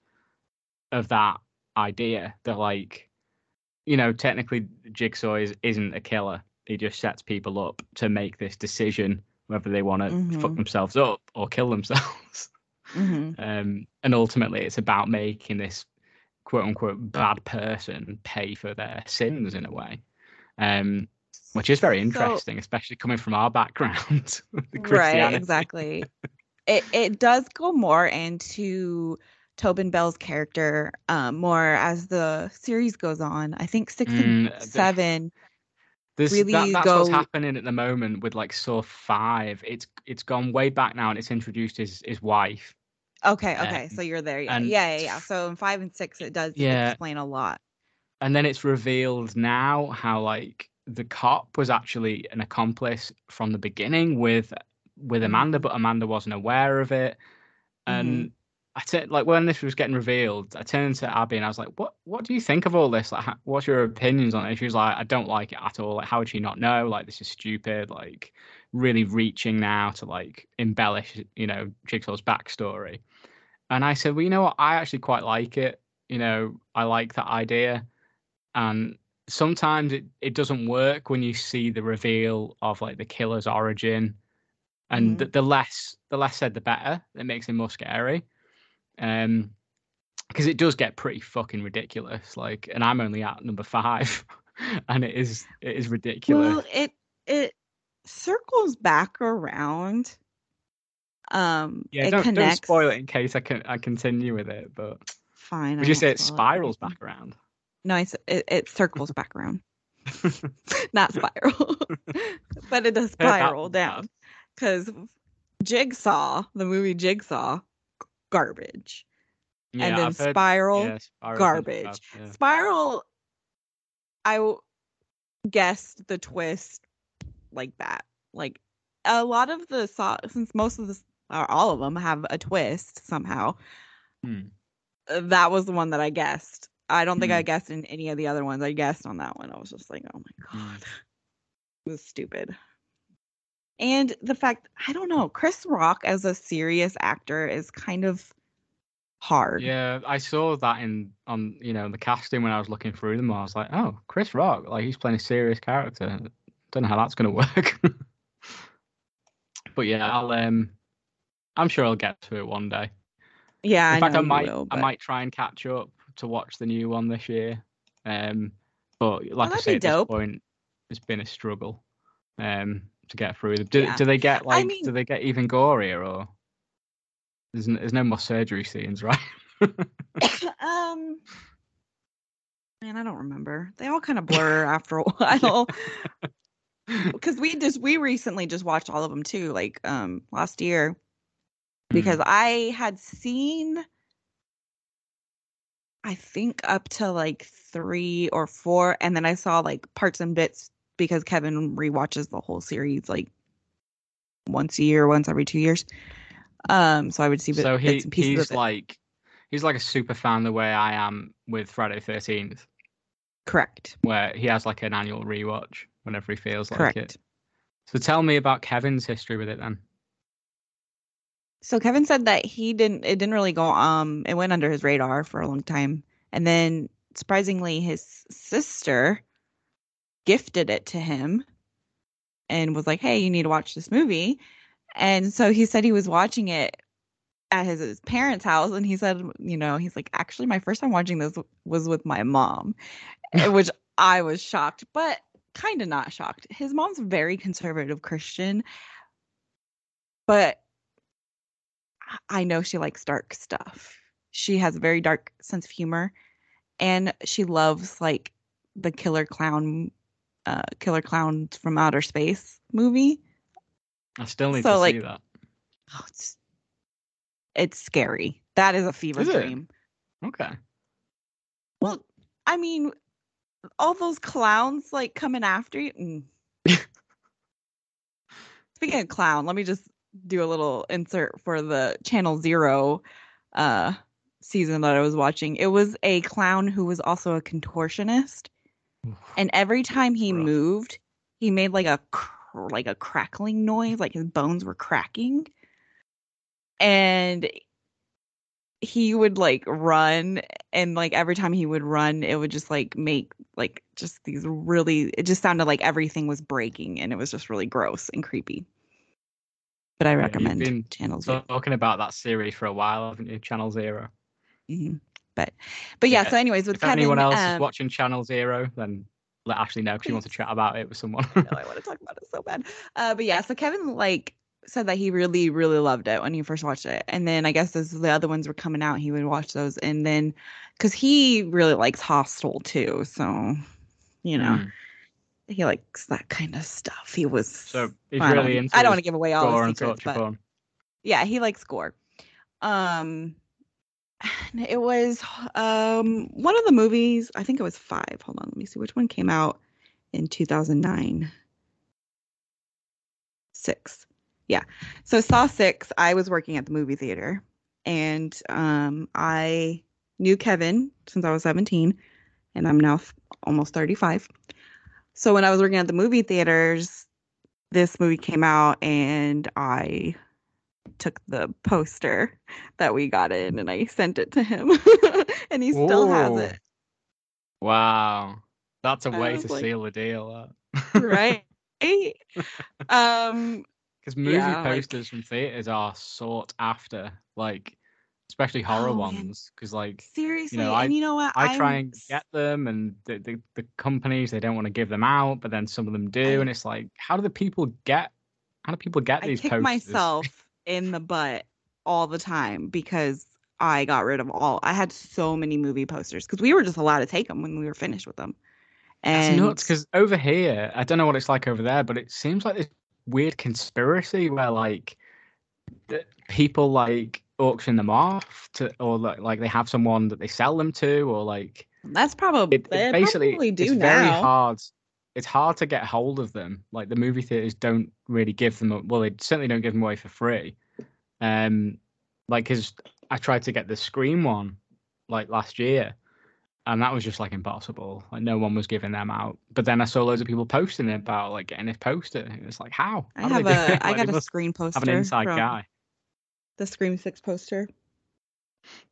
of that idea that like you know technically Jigsaw is isn't a killer. He just sets people up to make this decision whether they want to fuck Mhm. themselves up or kill themselves. hmm (laughs) um, and ultimately it's about making this quote unquote bad person pay for their sins in a way um, which is very So- interesting especially coming from our background (laughs) Right, exactly. it it does go more into Tobin Bell's character um, more as the series goes on. I think six Mm, and seven. There's, really that, that's what's go- happening at the moment with like Saw Five. It's it's gone way back now, and it's introduced his his wife. Okay, okay, Um, so you're there. Yeah, and- yeah, yeah, yeah. So in five and six, it does Yeah. explain a lot. and then it's revealed now how like the cop was actually an accomplice from the beginning with with Amanda, Mhm. but Amanda wasn't aware of it. And I said, like when this was getting revealed, I turned to Abby and I was like, "What? What do you think of all this? Like, what's your opinions on it?" She was like, "I don't like it at all. Like, how would she not know? Like, this is stupid. Like, really reaching now to like embellish, you know, Jigsaw's backstory." And I said, "Well, you know what? I actually quite like it. You know, I like that idea." and sometimes it, it doesn't work when you see the reveal of like the killer's origin and Mhm. the, the less the less said the better it makes it more scary um because it does get pretty fucking ridiculous like and i'm only at number five (laughs) and it is it is ridiculous Well, it it circles back around. Um, yeah it don't, don't spoil it in case i can i continue with it but Fine. I would you say it spirals anything. back around No, I it, it circles back around, (laughs) not spiral, (laughs) but it does spiral down. Because Jigsaw, the movie Jigsaw, garbage, yeah and then I've heard, Spiral, yeah, Spiral's not garbage. bad, yeah. Spiral. I w- guessed the twist like that. Like a lot of the saw, since most of the or all of them have a twist somehow. Hmm. uh, That was the one that I guessed. I don't think I Hmm. guessed in any of the other ones. I guessed on that one. I was just like, oh my Hmm. god, it was stupid. And the fact, I don't know, Chris Rock as a serious actor is kind of hard. Yeah, I saw that in on you know the casting when I was looking through them. I was like, oh, Chris Rock, like he's playing a serious character. Don't know how that's gonna (laughs) work. but yeah, I'll um, I'm sure I'll get to it one day. Yeah, In I fact, know I might will, I might try and catch up to watch the new one this year. Um, but like I say, at this point, it's been a struggle um to get through. Do, Yeah. do they get like mean- do they get even gorier or there's n- there's no more surgery scenes, (laughs) right? (coughs) um man i don't remember they all kind of blur (laughs) after a while (laughs) because we just we recently just watched all of them too like um last year because Hmm. i had seen i think up to like three or four and then i saw like parts and bits because kevin rewatches the whole series like once a year once every two years um so i would see bit- so bits he and pieces he's like he's like a super fan the way I am with Friday Thirteenth, Correct. where he has like an annual rewatch whenever he feels like Correct. it. So tell me about Kevin's history with it then. So Kevin said that he didn't it didn't really go um it went under his radar for a long time. And then surprisingly his sister gifted it to him and was like, "Hey, you need to watch this movie." And so he said he was watching it at his, his parents' house and he said, you know, he's like, "Actually, my first time watching this was with my mom." (laughs) which I was shocked, but kind of not shocked. His mom's very conservative Christian, but I know she likes dark stuff. She has a very dark sense of humor, and she loves like the Killer Clown, uh, Killer Clowns from Outer Space movie. I still need So, to like, see that. Oh, it's it's scary. That is a fever Is it? dream. Okay. Well, I mean, all those clowns like coming after you. mm. (laughs) Speaking of clown, let me just do a little insert for the Channel Zero uh season that I was watching. It was a clown who was also a contortionist, and every time he Rough. moved, he made like a cr- like a crackling noise, like his bones were cracking. And he would like run and like every time he would run it would just like make like just these really it just sounded like everything was breaking and it was just really gross and creepy but i recommend been channel zero Talking about that series for a while, haven't you? Channel Zero. Mhm. But but yeah, Yeah, so anyways with If kevin anyone else is um, watching Channel Zero, then let Ashley know if she wants to chat about it with someone. no, (laughs) I want to talk about it so bad. Uh, but yeah, so Kevin like said that he really, really loved it when he first watched it, and then I guess as the other ones were coming out, he would watch those, and then because he really likes Hostel too, so you know Mm. he likes that kind of stuff. He was So he's I don't, really into I don't want to give away all the secrets, but porn. yeah, he likes gore. Um, (sighs) it was um one of the movies. I think it was five. Hold on, let me see which one came out in two thousand nine. Six, yeah. So Saw six. I was working at the movie theater, and um, I knew Kevin since I was seventeen, and I'm now f- almost thirty five. So when I was working at the movie theaters, this movie came out, and I took the poster that we got in and I sent it to him. (laughs) and he still has it. Wow. That's a I way to like- seal the deal. That. Right? (laughs) (laughs) um Because movie Yeah, like- posters from theaters are sought after, like especially horror Oh, ones. Because like seriously, you know, I- and you know what? I try I'm and get them, and the, the the companies they don't want to give them out, but then some of them do, I- and it's like, how do the people get? How do people get I these kick posters? myself in the butt all the time because I got rid of all. I had so many movie posters because we were just allowed to take them when we were finished with them. And It's nuts because over here, I don't know what it's like over there, but it seems like this weird conspiracy where like the people like auction them off to, or like, like they have someone that they sell them to, or like that's probably it, they it basically probably do it's now. very hard. It's hard to get hold of them. Like the movie theaters don't really give them. Well, they certainly don't give them away for free. Um, like because I tried to get the Scream one like last year, and that was just like impossible. Like no one was giving them out. But then I saw loads of people posting about like getting this poster. and It's like how? I How do have a it? I got a Scream poster have an inside guy. the Scream Six poster.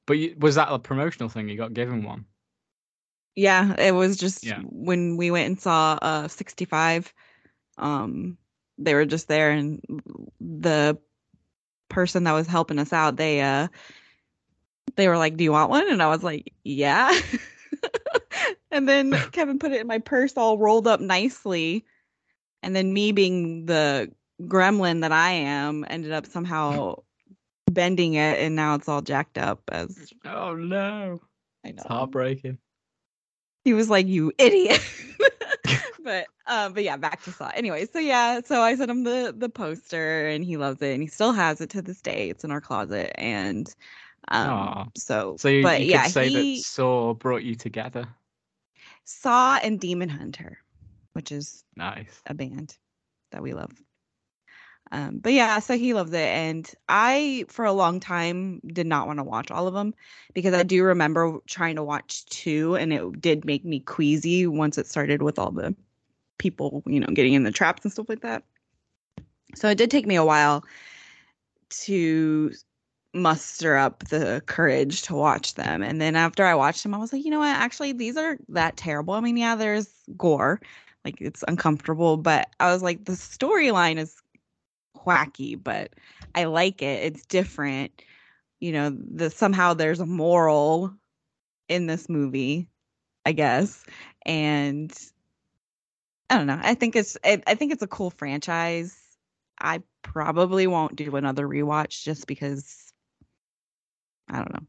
But you, was that a promotional thing? You got given one? Yeah, it was just Yeah. when we went and saw uh 65 um they were just there and the person that was helping us out they uh they were like, "Do you want one?" and I was like, "Yeah." (laughs) and then (laughs) Kevin put it in my purse all rolled up nicely. And then me being the gremlin that I am ended up somehow bending it and now it's all jacked up as Oh no! I know It's heartbreaking. He was like, "You idiot." (laughs) but um, but yeah, back to Saw. Anyway, so yeah, so I sent him the the poster, and he loves it, and he still has it to this day. It's in our closet, and um, so So you, but you yeah, could say he that Saw brought you together. Saw and Demon Hunter, which is Nice. a band that we love. Um, but yeah, so he loved it, and I for a long time did not want to watch all of them because I do remember trying to watch two, and it did make me queasy once it started with all the people, you know, getting in the traps and stuff like that. So it did take me a while to muster up the courage to watch them. And then after I watched them, I was like, you know what? Actually, these are that terrible. I mean, yeah, there's gore, like it's uncomfortable, but I was like, the storyline is wacky, but I like it. It's different. You know, the somehow there's a moral in this movie, I guess. And I don't know. I think it's I, I think it's a cool franchise. I probably won't do another rewatch just because I don't know.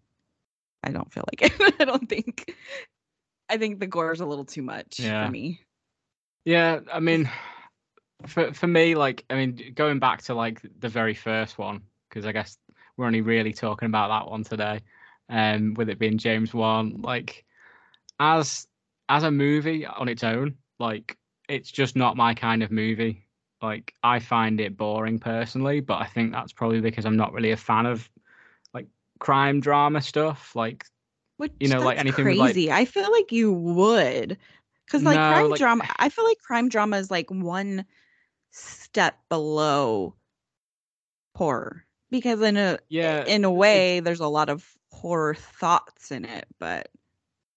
I don't feel like it. (laughs) I don't think I think the gore is a little too much Yeah. for me. Yeah, I mean, for for me, like, I mean, going back to like the very first one, because I guess we're only really talking about that one today, um, with it being James Wan, like, as as a movie on its own, like, it's just not my kind of movie. Like, I find it boring personally, but I think that's probably because I'm not really a fan of like crime drama stuff. Like, Which You know, like, anything with, like- crazy. I feel like you would, because like No, crime like- drama. I feel like crime drama is like one step below horror because in a yeah, in a way there's a lot of horror thoughts in it, but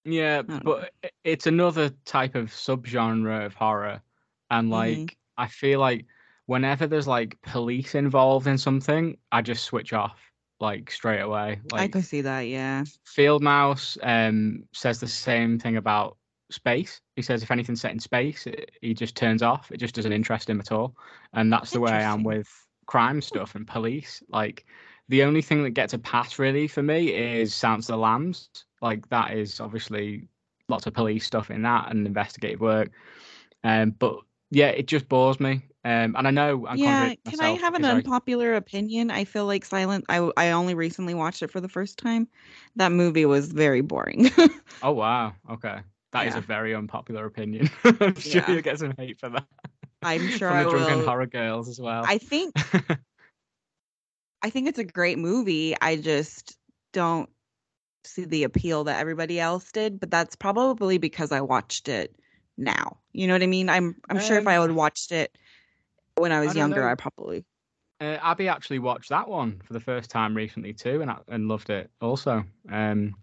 Yeah, don't know. but it's another type of subgenre of horror, and like Mhm. I feel like whenever there's like police involved in something, I just switch off like straight away. I Like could see that. Yeah. Field Mouse um says the same thing about space. He says if anything's set in space, it, he just turns off. It just doesn't interest him at all, and that's the way I am with crime stuff and police. Like the only thing that gets a pass really for me is Silence of the Lambs. Like that is obviously lots of police stuff in that and investigative work. Um, but yeah, it just bores me. Um, and I know I'm yeah. Can I have an because I- unpopular opinion? I feel like Silent. I I only recently watched it for the first time. That movie was very boring. (laughs) Oh wow, okay, that is Yeah. a very unpopular opinion. (laughs) I'm sure Yeah. you'll get some hate for that. I'm (laughs) sure from I the drunken will. horror girls as well. I think (laughs) I think it's a great movie. I just don't see the appeal that everybody else did, but that's probably because I watched it now. You know what I mean? I'm I'm sure if I Um, had watched it when I was don't younger, know. I probably Uh, Abby actually watched that one for the first time recently too, and and loved it also. Um,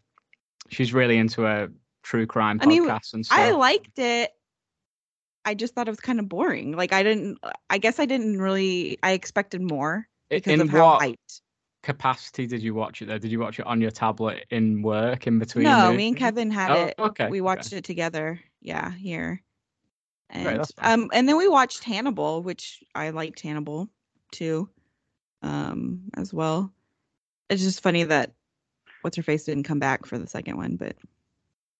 she's really into a true crime I mean, podcasts and stuff. I liked it. I just thought it was kind of boring. Like I didn't I guess I didn't really I expected more because in of how what hyped. capacity did you watch it though? Did you watch it on your tablet in work in between? No, movies? me and Kevin had Oh, it. okay, We okay. watched it together. Yeah, here. And fine. um and then we watched Hannibal, which I liked Hannibal too. Um as well. It's just funny that what's her face didn't come back for the second one, but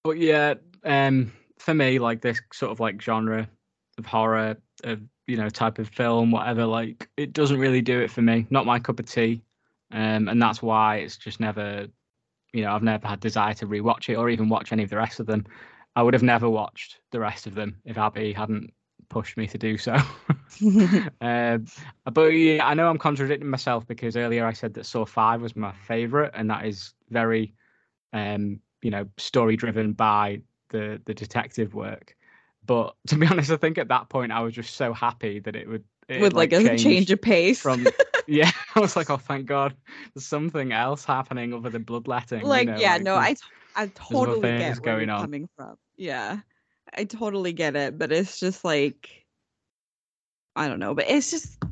But yeah, um, for me, like this sort of like genre of horror, of you know, type of film, whatever, like it doesn't really do it for me. Not my cup of tea, um, and that's why it's just never, you know, I've never had desire to rewatch it or even watch any of the rest of them. I would have never watched the rest of them if Abby hadn't pushed me to do so. (laughs) (laughs) um, but yeah, I know I'm contradicting myself because earlier I said that Saw Five was my favorite, and that is very, um, you know, story driven by the the detective work. But (laughs) to be honest, I think at that point I was just so happy that it would it, with like, a (laughs) change of pace. from (laughs) yeah. I was like, oh, thank God, there's something else happening other than bloodletting. you like know, yeah like, no i t- i totally get where going you're on. coming from yeah i totally get it but it's just like i don't know but it's just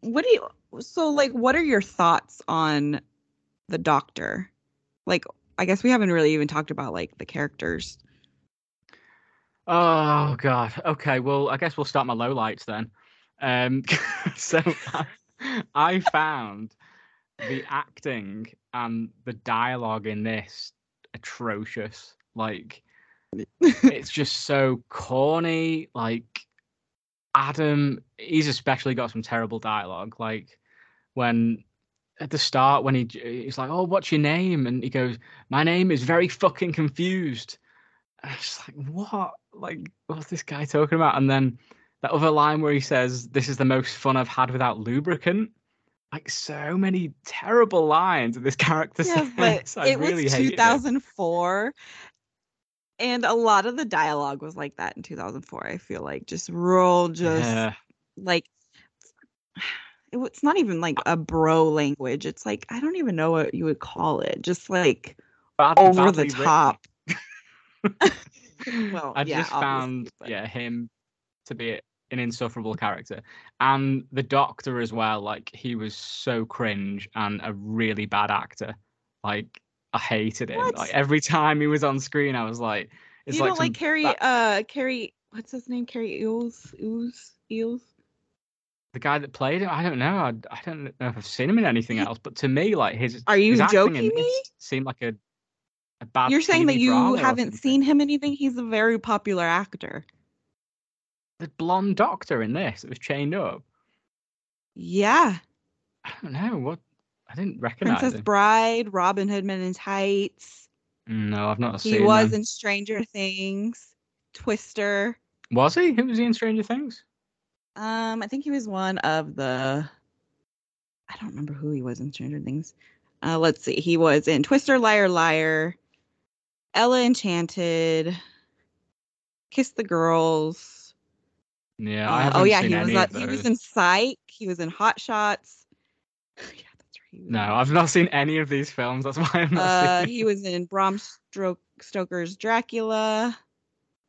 what do you so like what are your thoughts on the doctor like i guess we haven't really even talked about like the characters Oh God. Okay. Well, I guess we'll start my lowlights then. Um, (laughs) so I, (laughs) I found the acting and the dialogue in this atrocious. Like, (laughs) it's just so corny. Like, Adam, he's especially got some terrible dialogue. Like, when at the start, when he he's like, "Oh, what's your name?" and he goes, "My name is very fucking confused." And I'm just like, what? Like, what's this guy talking about? And then that other line where he says, "This is the most fun I've had without lubricant." Like so many terrible lines that this character Yeah, says. but (laughs) I it really was hated it. 2004, and a lot of the dialogue was like that in 2004. I feel like just real, just Yeah. like it's not even like a bro language. It's like I don't even know what you would call it. Just like Bad- over the top. (laughs) well, I yeah, just found but- yeah him to be an insufferable character, and the Doctor as well. Like he was so cringe and a really bad actor. Like I hated him. What? Like every time he was on screen, I was like, it's you like don't like Cary? ba- Uh, Cary, what's his name? Cary Elwes, Elwes, Elwes. The guy that played him. I don't know. I, I don't know if I've seen him in anything else, but to me, like his Are you his joking me? seemed like a a bad. You're saying that you haven't seen him in anything? He's a very popular actor. the blonde doctor in this that was chained up. Yeah, I don't know what. I didn't recognize Princess him. Bride, Robin Hood Men in Tights. No, I've not He seen. He was them. in Stranger Things, Twister. Was he? Who was he in Stranger Things? Um, I think he was one of the. I don't remember who he was in Stranger Things. Uh, let's see. He was in Twister, Liar, Liar, Ella Enchanted, Kiss the Girls. Yeah, Uh, I haven't oh yeah, he was. of he was in Psych. He was in Hot Shots. (laughs) yeah, that's right. he was No, I've not seen any of these films. That's why I'm not Uh, he was in Bram Stoker's Dracula.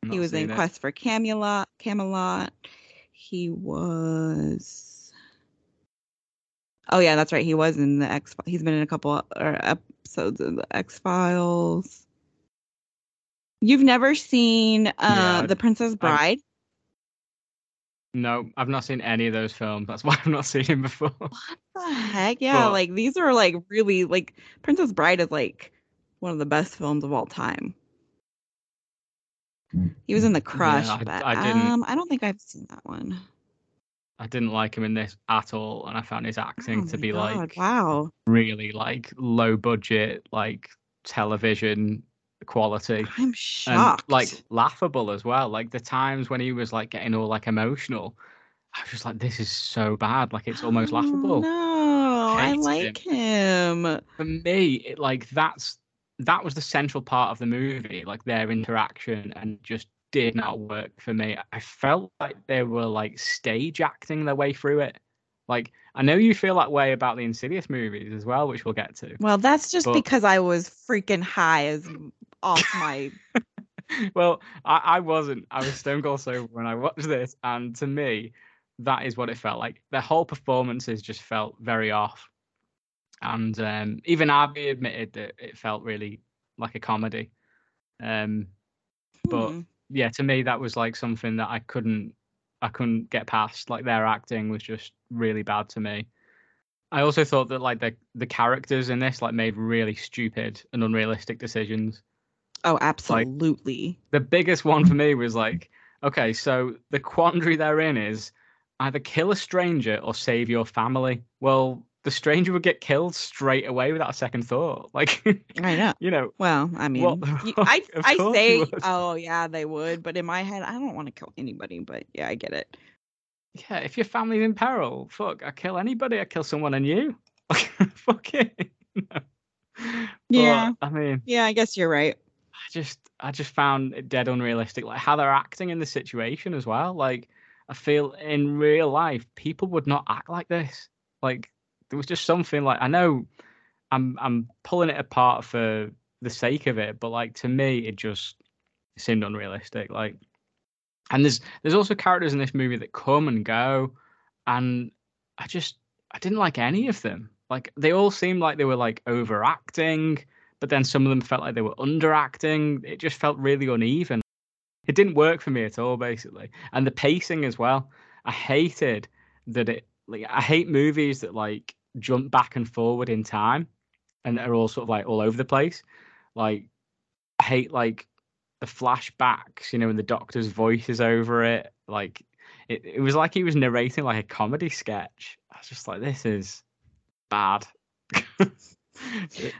I'm He was in it. Quest for Camelot. Camelot. He was. Oh yeah, that's right. He was in the X. He's been in a couple or episodes of the X Files. You've never seen uh, Yeah, the Princess Bride? No, I've not seen any of those films. That's (laughs) why I've not seen him before. what the heck? Yeah, But- like these are like really like Princess Bride is like one of the best films of all time. He was in The Crush, I- but I didn't- um, I don't think I've seen that one. I didn't like him in this at all, and I found his acting Oh to be God, like wow. really like low budget, like television quality. I'm and shocked. like laughable as well. Like the times when he was like getting all like emotional, I was just like, this is so bad. Like it's almost Oh, laughable. No, I Hated like him. For me, it, like that's that was the central part of the movie, like their interaction, and just did not work for me. I felt like they were like stage acting their way through it. Like I know you feel that way about the Insidious movies as well, which we'll get to. Well, that's just But- because I was freaking high as off my. (laughs) well, I, I wasn't. I was stone cold sober when I watched this, and to me, that is what it felt like. Their whole performances just felt very off, and um, even Abby admitted that it felt really like a comedy. Um, But- Hmm. yeah, to me, that was like something that I couldn't, I couldn't get past. Like their acting was just really bad to me. I also thought that like the the characters in this like made really stupid and unrealistic decisions. Oh, absolutely. the biggest one for me was like, okay, so the quandary they're in is either kill a stranger or save your family. Well, the stranger would get killed straight away without a second thought. (laughs) Like, I know. you know, Well, I mean, you- (laughs) I I say, oh yeah, they would, but in my head, I don't want to kill anybody. But yeah, I get it. yeah, if your family's in peril, fuck, I kill anybody. I kill someone and you. (laughs) fuck it. No. Yeah. But, I mean, Yeah, I guess you're right. I just I just found it dead unrealistic. Like how they're acting in the situation as well. Like I feel in real life people would not act like this. Like there was just something like I know I'm I'm pulling it apart for the sake of it, but like to me it just seemed unrealistic. Like and there's there's also characters in this movie that come and go and I just I didn't like any of them. Like they all seemed like they were like overacting but then some of them felt like they were underacting. It just felt really uneven. It didn't work for me at all, basically. And the pacing as well. I hated that it. Like, I hate movies that like jump back and forward in time, and they're all sort of like all over the place. Like, I hate like the flashbacks, you know, and the doctor's voice is over it. Like, it, it was like he was narrating like a comedy sketch. I was just like, this is bad. (laughs)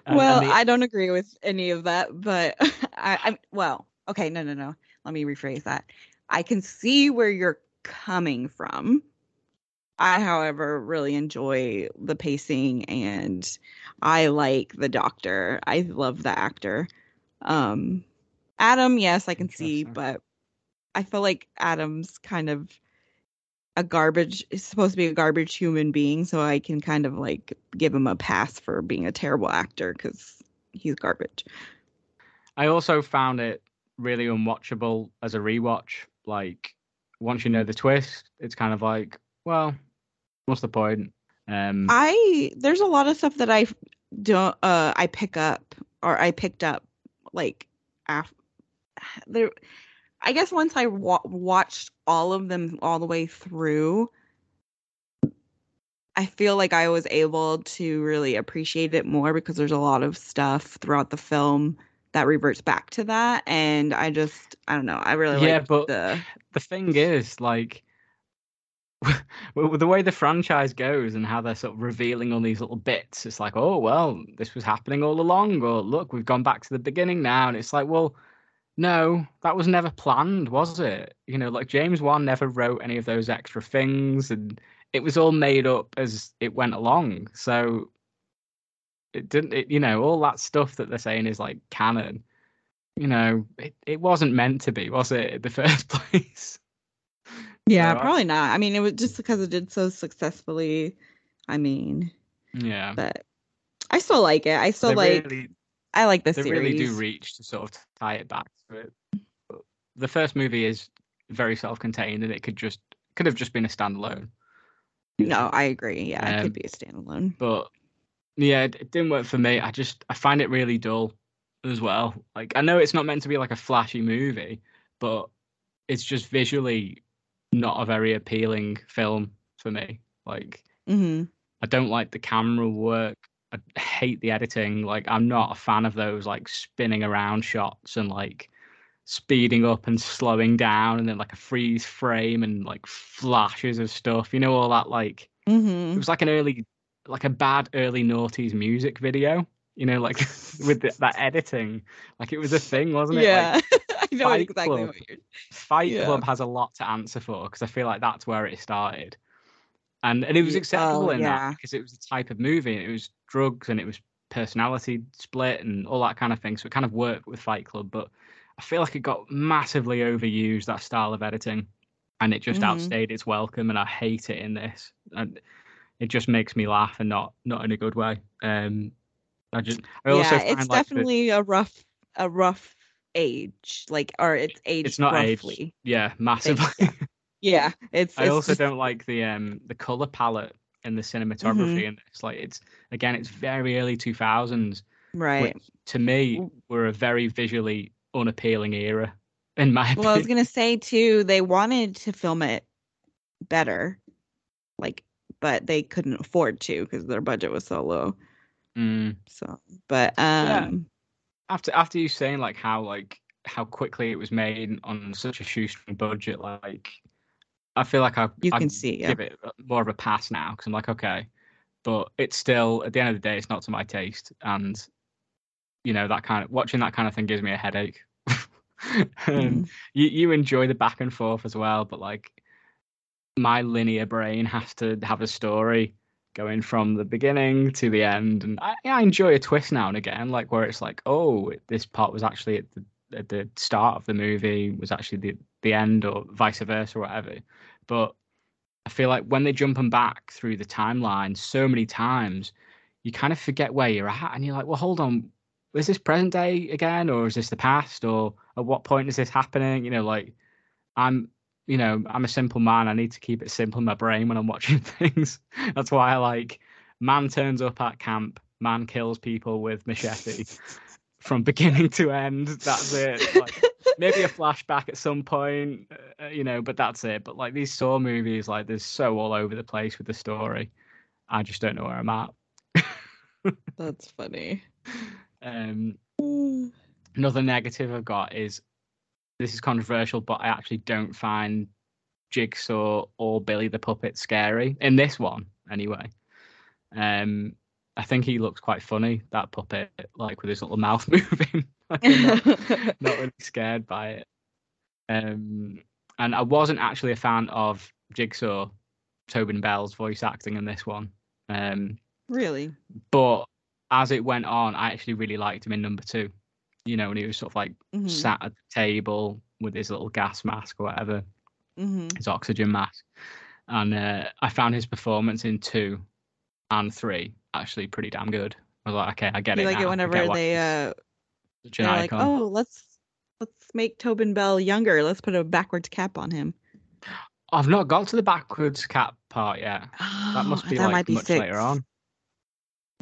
And- well, the- I don't agree with any of that, but (laughs) I, I well, okay, no, no, no. Let me rephrase that. I can see where you're coming from. I, however, really enjoy the pacing and I like the doctor. I love the actor. Um Adam, yes, I can see, but I feel like Adam's kind of a garbage is supposed to be a garbage human being, so I can kind of like give him a pass for being a terrible actor because he's garbage. I also found it really unwatchable as a rewatch. Like once you know the twist, it's kind of like, well, what's the point? Um, I there's a lot of stuff that I don't uh I pick up or I picked up like af- (sighs) there I guess once I wa- watched all of them all the way through I feel like I was able to really appreciate it more because there's a lot of stuff throughout the film that reverts back to that and I just I don't know I really Yeah, like but- the the thing is, like, the way the franchise goes and how they're sort of revealing all these little bits, it's like, oh well, this was happening all along, or look, we've gone back to the beginning now, and it's like, well, no, that was never planned, was it? You know, like James Wan never wrote any of those extra things, and it was all made up as it went along. So it didn't, it, you know, all that stuff that they're saying is like canon. You know, it, it wasn't meant to be, was it, in the (laughs) first place? Yeah, So probably not. I mean it was just because it did so successfully. I mean, Yeah. but I still like it. I still like really, I like this. they series. really do reach to sort of tie it back to it. The first movie is very self-contained, and it could just could have just been a standalone. no, I agree. Yeah, it Um, could be a standalone. but yeah, it, it didn't work for me. I just I find it really dull as well. Like I know it's not meant to be like a flashy movie, but it's just visually not a very appealing film for me. Like hmm I don't like the camera work. I hate the editing. Like I'm not a fan of those like spinning around shots and like speeding up and slowing down and then like a freeze frame and like flashes of stuff. You know all that like it hmm was like an early like a bad early noughties music video. You know, like (laughs) with the, that editing, like it was a thing, wasn't it? Yeah, I (laughs) (laughs) know Fight exactly Club. what you're. Fight Yeah. Club has a lot to answer for because I feel like that's where it started, and and it was acceptable oh, in yeah. that because it was the type of movie and it was drugs and it was personality split and all that kind of thing. So it kind of worked with Fight Club, but I feel like it got massively overused that style of editing, and it just Mhm. outstayed its welcome, and I hate it in this. And it just makes me laugh and not not in a good way. Um, I just I also yeah, it's like the- definitely a rough, a rough age. Like, or it's aged it's not roughly. aged. Yeah, massively. Yeah, it's. I it's also just- don't like the um the color palette and the cinematography in this. Like it's again, it's very early two thousands. right. To me were a very visually unappealing era, in my Well, I was gonna say too, they wanted to film it better, like, but they couldn't afford to because their budget was so low. Mm. So, but um, After after you saying like how like how quickly it was made on such a shoestring budget, like I feel like I you I can see, yeah. give it more of a pass now because I'm like okay, but it's still at the end of the day, it's not to my taste, and you know that kind of watching that kind of thing gives me a headache. (laughs) Mhm. you you enjoy the back and forth as well, but like my linear brain has to have a story going from the beginning to the end, and I, I enjoy a twist now and again, like where it's like, oh, this part was actually at the at the start of the movie was actually the the end, or vice versa, or whatever. But I feel like when they're jumping back through the timeline so many times, you kind of forget where you're at, and you're like, well, hold on, is this present day again, or is this the past, or at what point is this happening? You know, like I'm, you know, I'm a simple man. I need to keep it simple in my brain when I'm watching (laughs) things. That's why I like man turns up at camp, man kills people with machete (laughs) from beginning to end. That's it. Like, maybe a flashback at some point, uh, you know, but that's it. But like these Saw movies, like there's so all over the place with the story. I just don't know where I'm at. (laughs) That's funny. Um, another negative I've got is this is controversial, but I actually don't find Jigsaw or Billy the Puppet scary in this one anyway. Um, I think he looks quite funny that puppet, like with his little (laughs) mouth (laughs) moving. Not, (laughs) not really scared by it. Um, and I wasn't actually a fan of Jigsaw, Tobin Bell's voice acting in this one. Um, Really? but as it went on, I actually really liked him in number two. You know, when he was sort of like Mhm. sat at the table with his little gas mask or whatever, Mhm. his oxygen mask. And uh, I found his performance in two and three actually pretty damn good. I was like, okay, I get You it. like now. it whenever they uh they're like, oh, let's let's make Tobin Bell younger. Let's put a backwards cap on him. I've not got to the backwards cap part yet. (gasps) That must be that like much six. later on.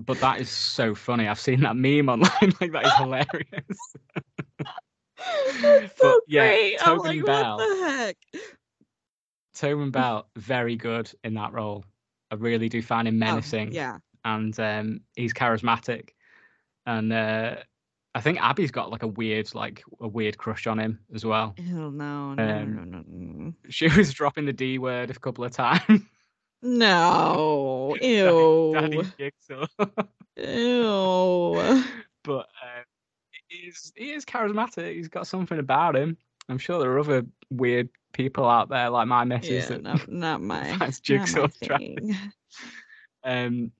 But that is so funny. I've seen that meme online. (laughs) like that is hilarious. So But, yeah, great. Tobin like, Bell. what the heck? Tobin Bell, very good in that role. I really do find him Oh, menacing. yeah. and um, he's charismatic. And uh, I think Abby's got like a weird, like a weird crush on him as well. Ew, no, no, Um, no, no, no. She (laughs) was dropping the D word a couple of times. No. (laughs) Ew. Daddy Jigsaw. Ew. (laughs) but uh, he is he is charismatic. He's got something about him. I'm sure there are other weird people out there like my missus Yeah, that not, not (laughs) my, not my Jigsaw attractive. thing. Um,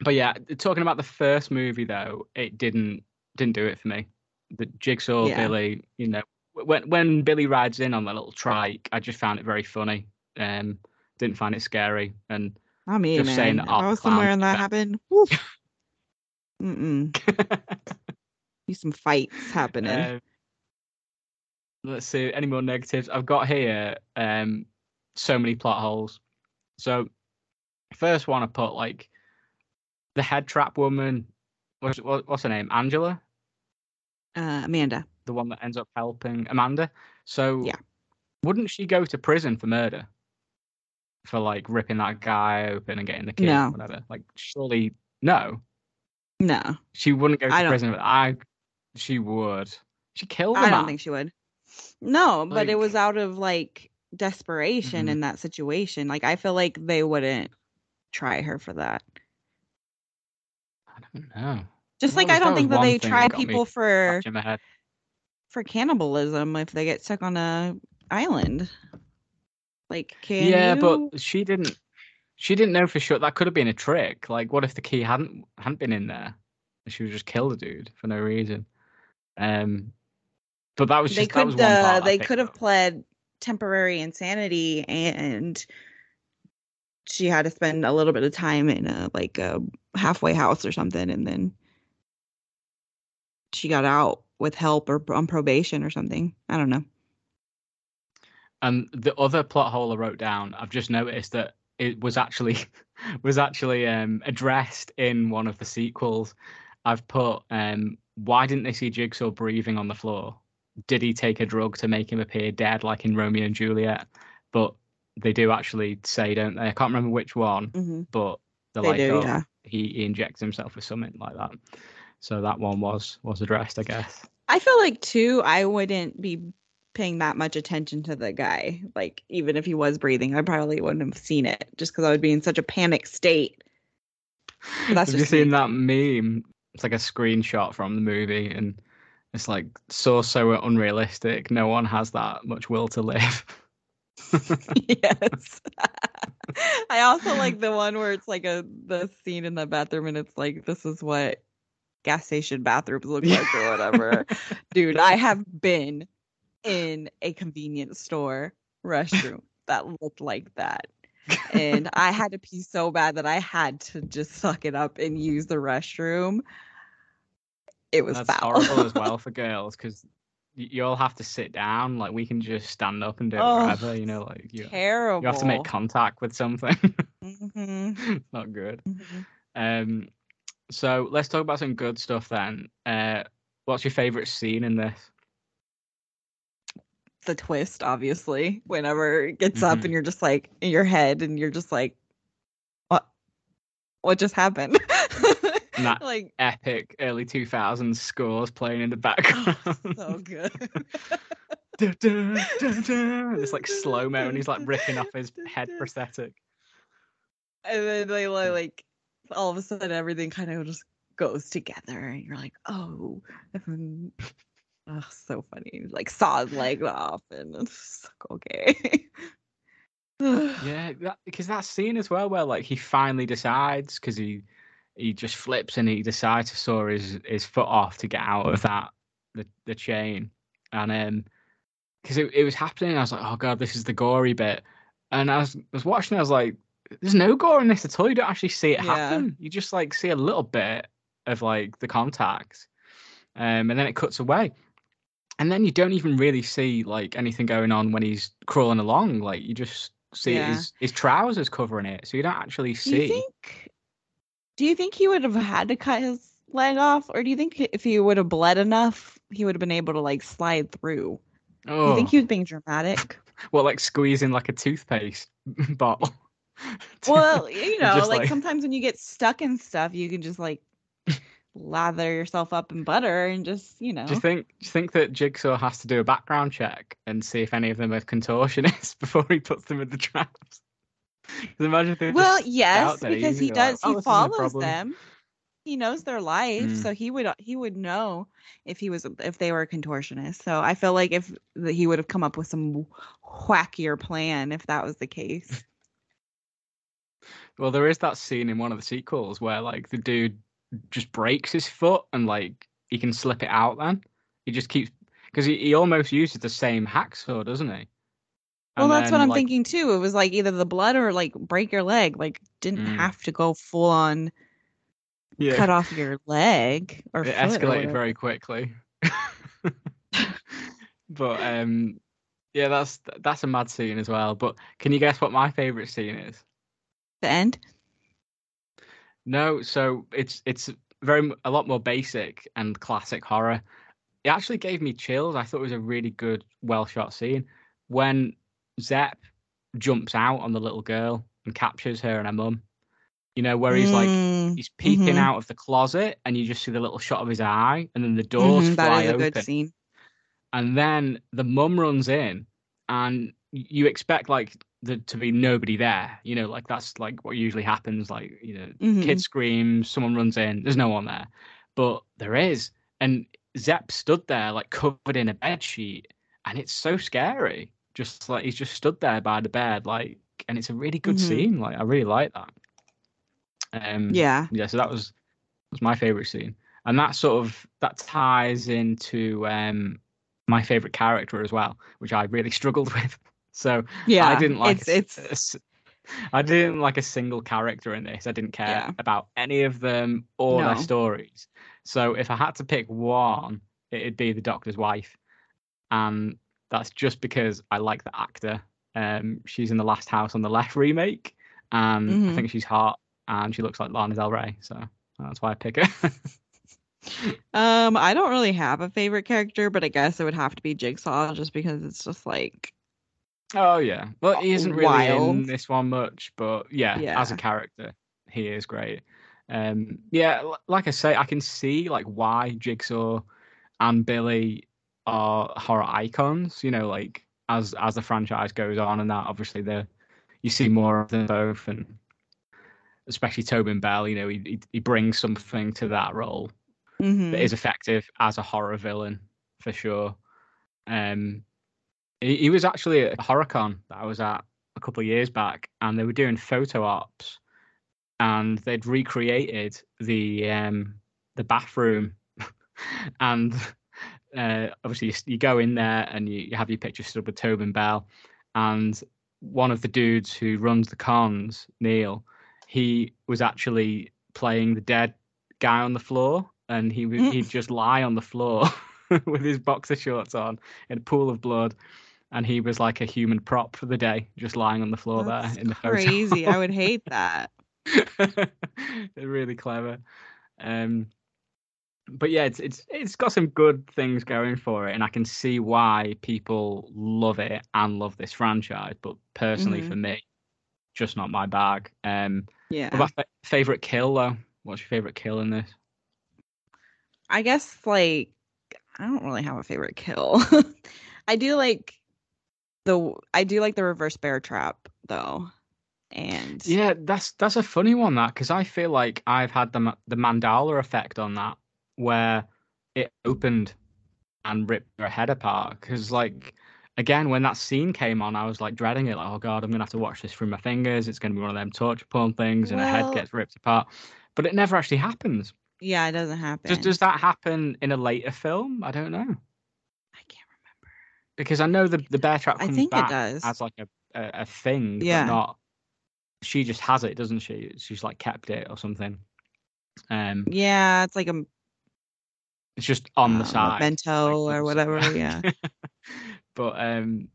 but yeah, talking about the first movie though, it didn't didn't do it for me. The Jigsaw Yeah. Billy, you know, when when Billy rides in on the little trike, I just found it very funny. Um, didn't find it scary, and Not me, Just saying that I was somewhere and that happened. (laughs) Mm-mm. (laughs) Be some fights happening. um, let's see any more negatives. I've got here um so many plot holes. So first one I put like the head trap woman. What's what's her name? Angela. Uh, Amanda. the one that ends up helping Amanda. So Yeah. wouldn't she go to prison for murder? For like ripping that guy open and getting the kid, No. or whatever. Like surely no, No, she wouldn't go to I prison. I, she would. She killed the I don't think she would. No, but it was out of like desperation Mhm. in that situation. Like I feel like they wouldn't try her for that. I don't know. Just Well, like I don't think that they try that people for Scratching my head. for cannibalism if they get stuck on a island. Like can yeah, you? but she didn't. She didn't know for sure. That could have been a trick. Like, what if the key hadn't hadn't been in there? and She would just kill the dude for no reason. Um, but that was they just that was could uh, they could have pled temporary insanity and she had to spend a little bit of time in a like a halfway house or something and then she got out with help or on probation or something i don't know And the other plot hole I wrote down, I've just noticed that it was actually (laughs) was actually um, addressed in one of the sequels. I've put, um, why didn't they see Jigsaw breathing on the floor? Did he take a drug to make him appear dead, like in Romeo and Juliet? But they do actually say, don't they? I can't remember which one, mm-hmm. but they're they like, do oh, yeah he, he injects himself with something like that. So that one was was addressed, I guess. i feel like too i wouldn't be paying that much attention to the guy like even if he was breathing i probably wouldn't have seen it just because i would be in such a panic state But that's Have you just me. seen that meme? It's like a screenshot from the movie, and it's like so so unrealistic. No one has that much will to live. (laughs) yes. (laughs) I also like the one where it's like a the scene in the bathroom and it's like this is what gas station bathrooms look like or whatever. (laughs) Dude, I have been in a convenience store restroom (laughs) that looked like that. And (laughs) I had to pee so bad that I had to just suck it up and use the restroom. It was That's foul. horrible as well (laughs) for girls because you all have to sit down. Like we can just stand up and do it Oh, wherever. You know, like you, Terrible. you have to make contact with something. Mhm, not good. mhm. Um, so let's talk about some good stuff then. Uh, what's your favorite scene in this? The twist, obviously, whenever it gets up Mhm. and you're just like in your head and you're just like, what? What just happened? (laughs) That like, epic early 2000s scores playing in the background. so good. (laughs) Dun. It's like slow mo, and he's like ripping off his head (laughs) prosthetic. and then they li- like, all of a sudden everything kind of just goes together and you're like, oh. And then Oh, so funny. Like saw his leg off and it's like, okay. (sighs) Yeah, that, because that scene as well, where like he finally decides because he he just flips and he decides to saw his his foot off to get out of that the the chain, and um, because it, it was happening, I was like, oh god, this is the gory bit, and I was I was watching, I was like, there's no gore in this at all. You don't actually see it Yeah. happen. You just like see a little bit of like the contact, um, and then it cuts away. And then you don't even really see like anything going on when he's crawling along. Like you just see Yeah. his his trousers covering it, so you don't actually do you see. think do you think he would have had to cut his leg off? Or do you think if he would have bled enough, he would have been able to like slide through? Do oh, you think oh. he was being dramatic? (laughs) well, like squeezing like a toothpaste (laughs) bottle. (laughs) Well, you know, like, like- sometimes when you get stuck in stuff, you can just like lather yourself up in butter and just, you know. Do you think do you think that Jigsaw has to do a background check and see if any of them are contortionists (laughs) before he puts them in the traps? imagine if well, yes, because he easy, like, does. "Oh, he a follows them. He knows their life, Mm. so he would he would know if he was if they were contortionists. So I feel like if that he would have come up with some whackier plan if that was the case. (laughs) Well, there is that scene in one of the sequels where like the dude just breaks his foot and like he can slip it out. Then he just keeps because he, he almost uses the same hacksaw, doesn't he? Well, And that's what I'm like, thinking too. It was like either the blood or like break your leg. Like didn't Mm. have to go full on Yeah. cut off your leg or it or escalated whatever. very quickly. (laughs) but um, yeah, that's that's a mad scene as well. But can you guess what my favorite scene is? the end. No, so it's it's very a lot more basic and classic horror. It actually gave me chills. I thought it was a really good, well shot scene when Zep jumps out on the little girl and captures her and her mum. You know where he's like Mm, he's peeking mhm, out of the closet and you just see the little shot of his eye and then the doors mhm, fly that is a open good scene. and then the mum runs in and you expect like there to be nobody there you know like that's like what usually happens like you know Mhm. kid screams someone runs in there's no one there but there is and Zep stood there like covered in a bed sheet and it's so scary just like he's just stood there by the bed like and it's a really good Mhm. scene like i really like that um Yeah. yeah so that was was my favorite scene and that sort of that ties into um my favorite character as well which i really (laughs) struggled with so Yeah. i didn't like it's a it's i didn't like a single character in this i didn't care Yeah. about any of them or their stories so if i had to pick one it'd be the doctor's wife and that's just because i like the actor um she's in the last house on the left remake and i Mhm. think she's hot and she looks like lana del rey so that's why i pick her (laughs) um I don't really have a favorite character, but I guess it would have to be Jigsaw just because it's just like Oh yeah. Well, he isn't really in this one much, but yeah, as a character, he is great. Um, yeah, like I say, I can see like why Jigsaw and Billy are horror icons. You know, like as as the franchise goes on, and that obviously the you see more of them both, and especially Tobin Bell. You know, he he, he brings something to that role mhm. that is effective as a horror villain for sure. Um, he, he was actually at HorrorCon that I was at a couple of years back, and they were doing photo ops, and they'd recreated the um the bathroom, (laughs) and uh, obviously you, you go in there and you, you have your picture stood with Tobin Bell, and one of the dudes who runs the cons, Neil, he was actually playing the dead guy on the floor, and he would Mm. he'd just lie on the floor (laughs) with his boxer shorts on in a pool of blood, and he was like a human prop for the day, just lying on the floor That's there in the crazy. I would hate (laughs) that. (laughs) Really clever. Um, but yeah, it's it's it's got some good things going for it, and I can see why people love it and love this franchise. But personally, Mhm. for me, just not my bag. Um, Yeah. what about fa- favorite kill though? What's your favorite kill in this? I guess like I don't really have a favorite kill. (laughs) I do like the I do like the reverse bear trap though. And Yeah, that's that's a funny one that because I feel like I've had the the Mandela effect on that, where it opened and ripped her head apart. Because like again, when that scene came on, I was like dreading it. Like, oh god, I'm gonna have to watch this through my fingers. It's gonna be one of them torture porn things, and her Well- head gets ripped apart. But it never actually happens. Yeah, it doesn't happen. Does does that happen in a later film? I don't know. I. Because I know the the bear trap I comes think it back does. as like a, a, a thing, Yeah. but not. She just has it, doesn't she? She's like kept it or something. Um, Yeah, it's like a it's just on the um, side, memento like, or whatever. (laughs) Yeah. (laughs) but um,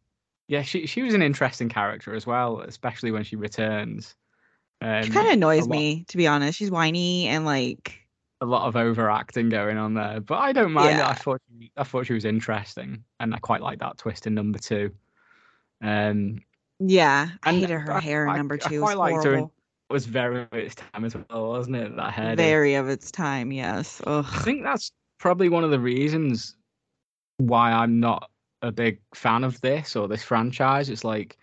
yeah, she she was an interesting character as well, especially when she returns. Um, She kind of annoys me, to be honest. She's whiny and like, a lot of overacting going on there, but I don't mind it. I Yeah. thought I thought she was interesting, and I quite like that twist in number two. Um, yeah, I And hated her I- hair in number I two. Was quite liked her horrible. it was very of its time as well, wasn't it? That hair. Very of its time. Yes. I think that's probably one of the reasons why I'm not a big fan of this or this franchise. It's like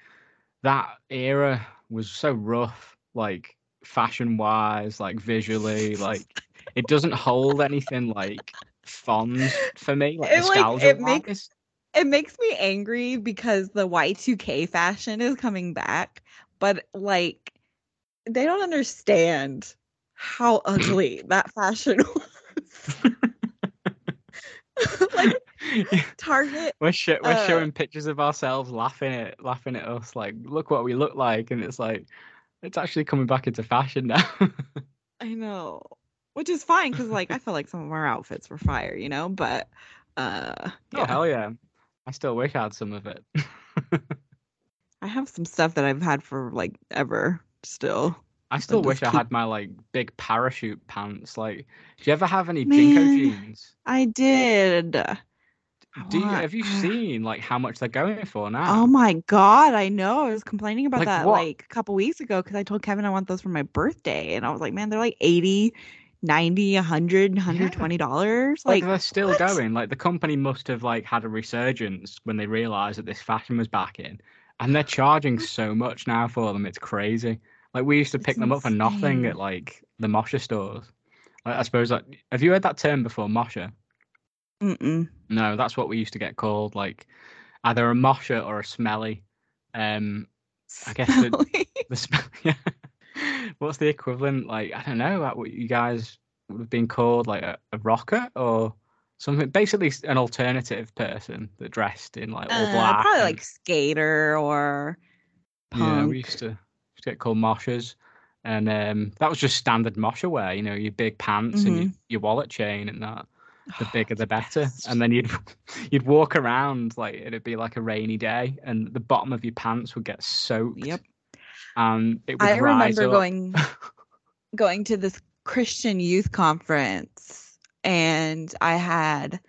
that era was so rough, like fashion wise, like visually, (laughs) like it doesn't hold anything like fond for me, like It, like, it makes-. It makes me angry because the Y2K fashion is coming back, but like they don't understand how (clears throat) ugly that fashion was. (laughs) like (laughs) Target we're, sho- we're uh, showing pictures of ourselves laughing at laughing at us like look what we look like and it's like it's actually coming back into fashion now (laughs) I know. Which is fine because like I felt like some of our outfits were fire, you know, but uh oh hell yeah i still wish i had some of it (laughs) I have some stuff that I've had for like ever still. i still wish i had my like big parachute pants like do you ever have any JNCO jeans I did. do you have you (sighs) seen like how much they're going for now Oh my god, I know. I was complaining about Like that what? like a couple weeks ago because I told Kevin I want those for my birthday. And I was like, man, they're like 80, 90, 100, 120 dollars. like, Like, they're still what? going. Like the company must have like had a resurgence when they realized that this fashion was back in. And they're charging so much now for them it's crazy. Like we used to It's pick them up for nothing at like the mosher stores. Like, i suppose like have you heard that term before mosher? Mm-mm. no that's what we used to get called like either a mosher or a smelly. Um I guess the- Smelly. the smell (laughs) yeah (laughs) what's the equivalent like i don't know what you guys would have been called like a, a rocker or something? Basically an alternative person that dressed in like all Uh, black probably and- like skater or punk. yeah we used to, used to get called moshers. And um that was just standard mosher wear you know your big pants and your, your wallet chain and that. (sighs) The bigger the better. And then you'd you'd walk around like it'd be like a rainy day and the bottom of your pants would get soaked. Yep. Would I remember going (laughs) going to this Christian youth conference and I had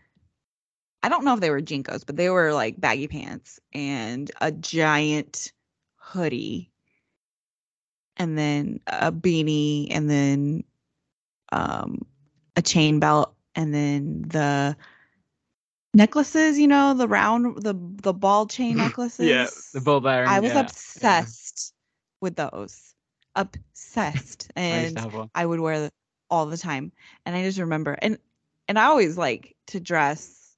I don't know if they were JNCOs, but they were like baggy pants and a giant hoodie and then a beanie and then um a chain belt and then the necklaces, you know, the round the the ball chain (laughs) necklaces. Yeah, the ball bearing. I was yeah, yeah. With those. Obsessed. (laughs) And one. I would wear all the time. And I just remember and and I always like to dress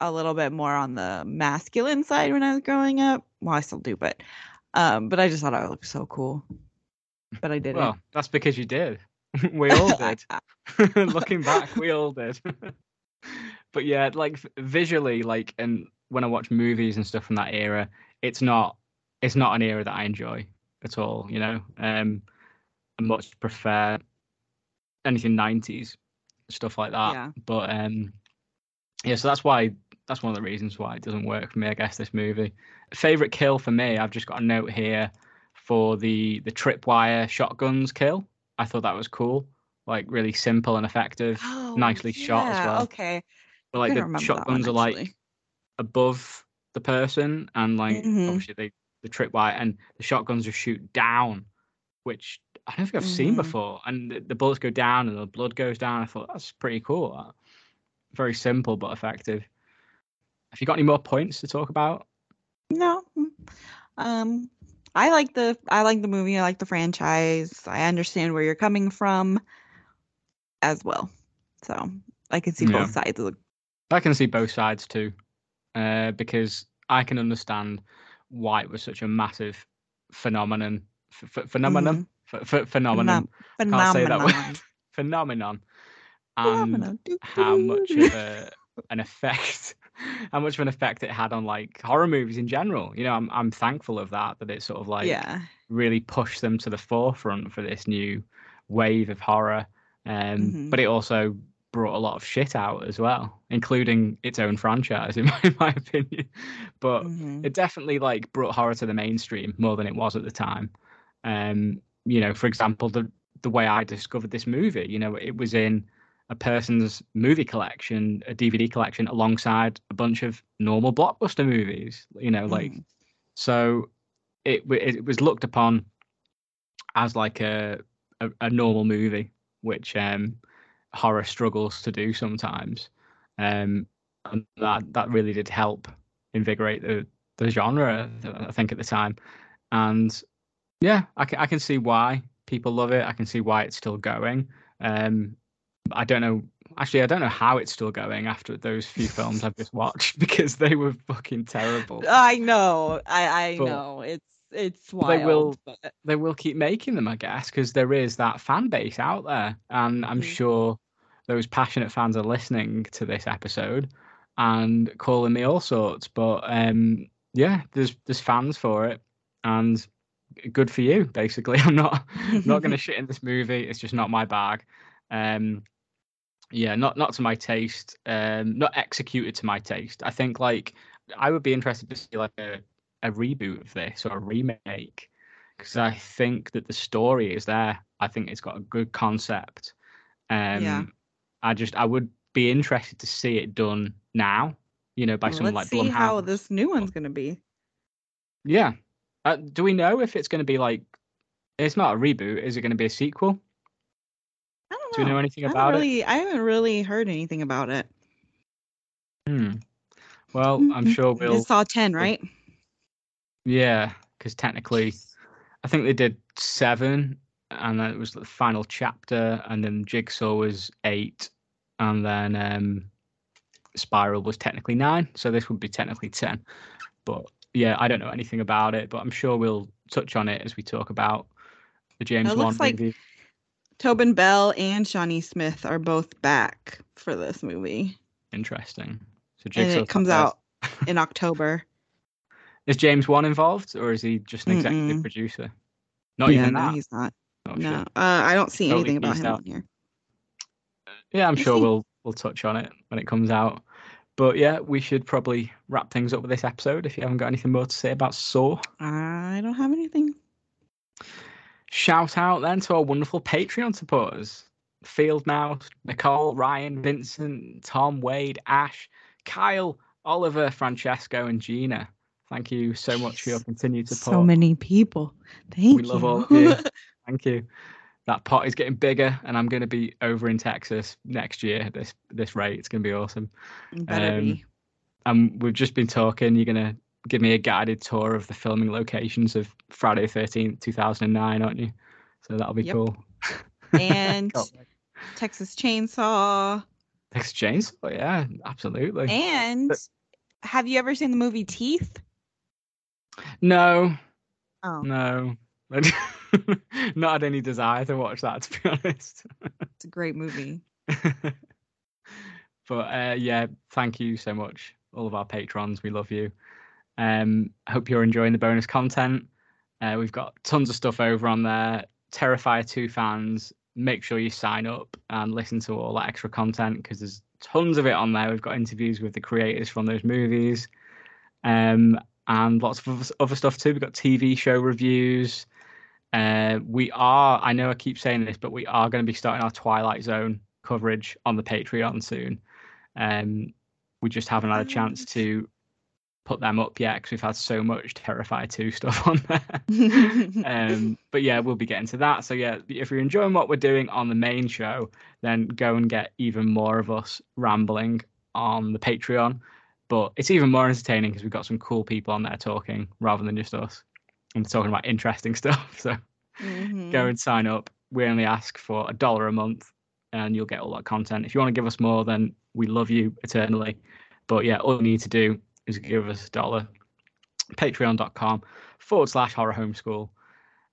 a little bit more on the masculine side when I was growing up. Well, I still do, but um but I just thought I looked so cool. But I didn't. Well, that's because you did. (laughs) we all did. (laughs) Looking back, we all did. but yeah, like visually, like, and when I watch movies and stuff from that era, it's not, it's not an era that I enjoy at all. You know, um, I much prefer anything '90s stuff like that. Yeah. But um, yeah, so that's why that's one of the reasons why it doesn't work for me. I guess this movie. Favorite kill for me, I've just got a note here for the the tripwire shotguns kill. I thought that was cool, like really simple and effective, Oh, nicely shot as well. Okay. But like the that one, shotguns are like above the person, and like Mhm. obviously they the tripwire and the shotguns just shoot down, which I don't think I've seen Mhm. before. And the, the bullets go down and the blood goes down. I thought that's pretty cool. that. Very simple but effective. Have you got any more points to talk about? No. mm, Um I like the I like the movie, I like the franchise. I understand where you're coming from as well. So I can see Yeah. both sides of the I can see both sides too, uh, because I can understand why it was such a massive phenomenon. F- f- phenomenon. F- f- phenomenon. Can't say that word. Phenomenon. (laughs) phenomenon. And Phenomenon. How much of a, an effect (laughs) how much of an effect it had on like horror movies in general you know i'm i'm thankful of that that it sort of like yeah. really pushed them to the forefront for this new wave of horror um Mhm. but it also brought a lot of shit out as well including its own franchise (laughs) in my, in my opinion but Mhm. it definitely like brought horror to the mainstream more than it was at the time um you know for example the the way i discovered this movie you know it was in a person's movie collection a dvd collection alongside a bunch of normal blockbuster movies you know like Mhm. so it it was looked upon as like a a, a normal movie which um horror struggles to do sometimes. Um and that that really did help invigorate the the genre i think at the time. And yeah i can, I can see why people love it. I can see why it's still going. Um i don't know actually i don't know how it's still going after those few (laughs) films i've just watched (laughs) because they were fucking terrible. I know. I I But- know. It's it's they will- but- they will keep making them, I guess, because there is that fan base out there, and I'm Mhm. sure those passionate fans are listening to this episode and calling me all sorts. But um, yeah, there's there's fans for it, and good for you. Basically, (laughs) I'm not not going (laughs) to shit in this movie. It's just not my bag. Um, yeah, not not to my taste. Um, not executed to my taste. I think like I would be interested to see like a a reboot of this or a remake because I think that the story is there. I think it's got a good concept. Um, Yeah. I just I would be interested to see it done now. You know, by Well, someone Let's like see how this new one's gonna be. Yeah. Uh, do we know if it's going to be like? It's not a reboot. Is it going to be a sequel? I don't know. Do you know anything I about it? I haven't really heard anything about it. Hmm. Well, I'm Mhm. sure It's we'll. Saw ten, right? Yeah, because technically, I think they did seven, and then it was the final chapter, and then Jigsaw was eight, and then um, Spiral was technically nine. So this would be technically ten. But yeah, I don't know anything about it, but I'm sure we'll touch on it as we talk about the James It Wan looks like movie. Tobin Bell and Shawnee Smith are both back for this movie, Interesting. So and it comes out in October. Is James Wan involved, or is he just an executive Mm-mm. producer? Not yeah, even no, that. he's not. Oh, no, shit. uh, I don't see anything about him out. on here. Yeah, I'm We'll sure see. we'll we'll touch on it when it comes out. But yeah, we should probably wrap things up with this episode. If you haven't got anything more to say about Saw, I don't have anything. shout out then to our wonderful Patreon supporters: Field Mouse, Nicole, Ryan, Vincent, Tom, Wade, Ash, Kyle, Oliver, Francesco, and Gina. Thank you so much for your continued support. So many people. Thank we you. love all of you. (laughs) Thank you. That pot is getting bigger, and I'm going to be over in Texas next year. at This this rate, it's going to be awesome. Better Um, be. And we've just been talking. You're going to give me a guided tour of the filming locations of Friday the 13th, 2009, aren't you? So that'll be Yep. cool. And. (laughs) Texas Chainsaw. Exchange? Oh yeah, absolutely. And have you ever seen the movie Teeth? No, Oh, no. (laughs) Not had any desire to watch that, (laughs) to be honest. it's a great movie. (laughs) but uh, yeah, thank you so much, all of our patrons. We love you. Um, I hope you're enjoying the bonus content. Uh, we've got tons of stuff over on there. Terrifier 2 fans, make sure you sign up and listen to all that extra content because there's tons of it on there. We've got interviews with the creators from those movies um, and lots of other- stuff too. We've got TV show reviews. Uh, we are, I know I keep saying this, but we are going to be starting our Twilight Zone coverage on the Patreon soon. Um, we just haven't had a chance to put them up yet because we've had so much Terrifier 2 (laughs) stuff on there. (laughs) um, but yeah, we'll be getting to that. So yeah, if you're enjoying what we're doing on the main show, then go and get even more of us rambling on the Patreon. But it's even more entertaining because we've got some cool people on there talking rather than just us and talking about interesting (laughs) stuff. So Mhm. go and sign up. We only ask for a dollar a month and you'll get all that content. If you want to give us more, then We love you eternally. But yeah, all you need to do is give us a dollar. Patreon.com forward slash horror homeschool.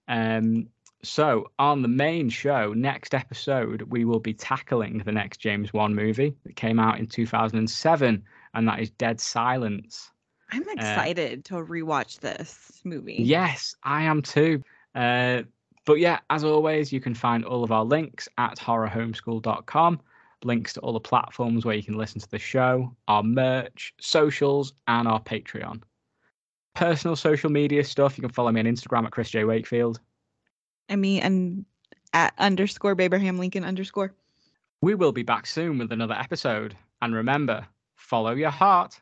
Um, so on the main show, next episode, we will be tackling the next James Wan movie that came out in 2007, and that is Dead Silence. I'm excited to rewatch this movie. Yes, I am too. Uh, but yeah, as always, you can find all of our links at horrorhomeschool.com. Links to all the platforms where you can listen to the show, our merch, socials, and our Patreon. Personal social media stuff, you can follow me on Instagram at Chris J. Wakefield. And me and at underscore Abraham Lincoln underscore. We will be back soon with another episode. And remember, follow your heart.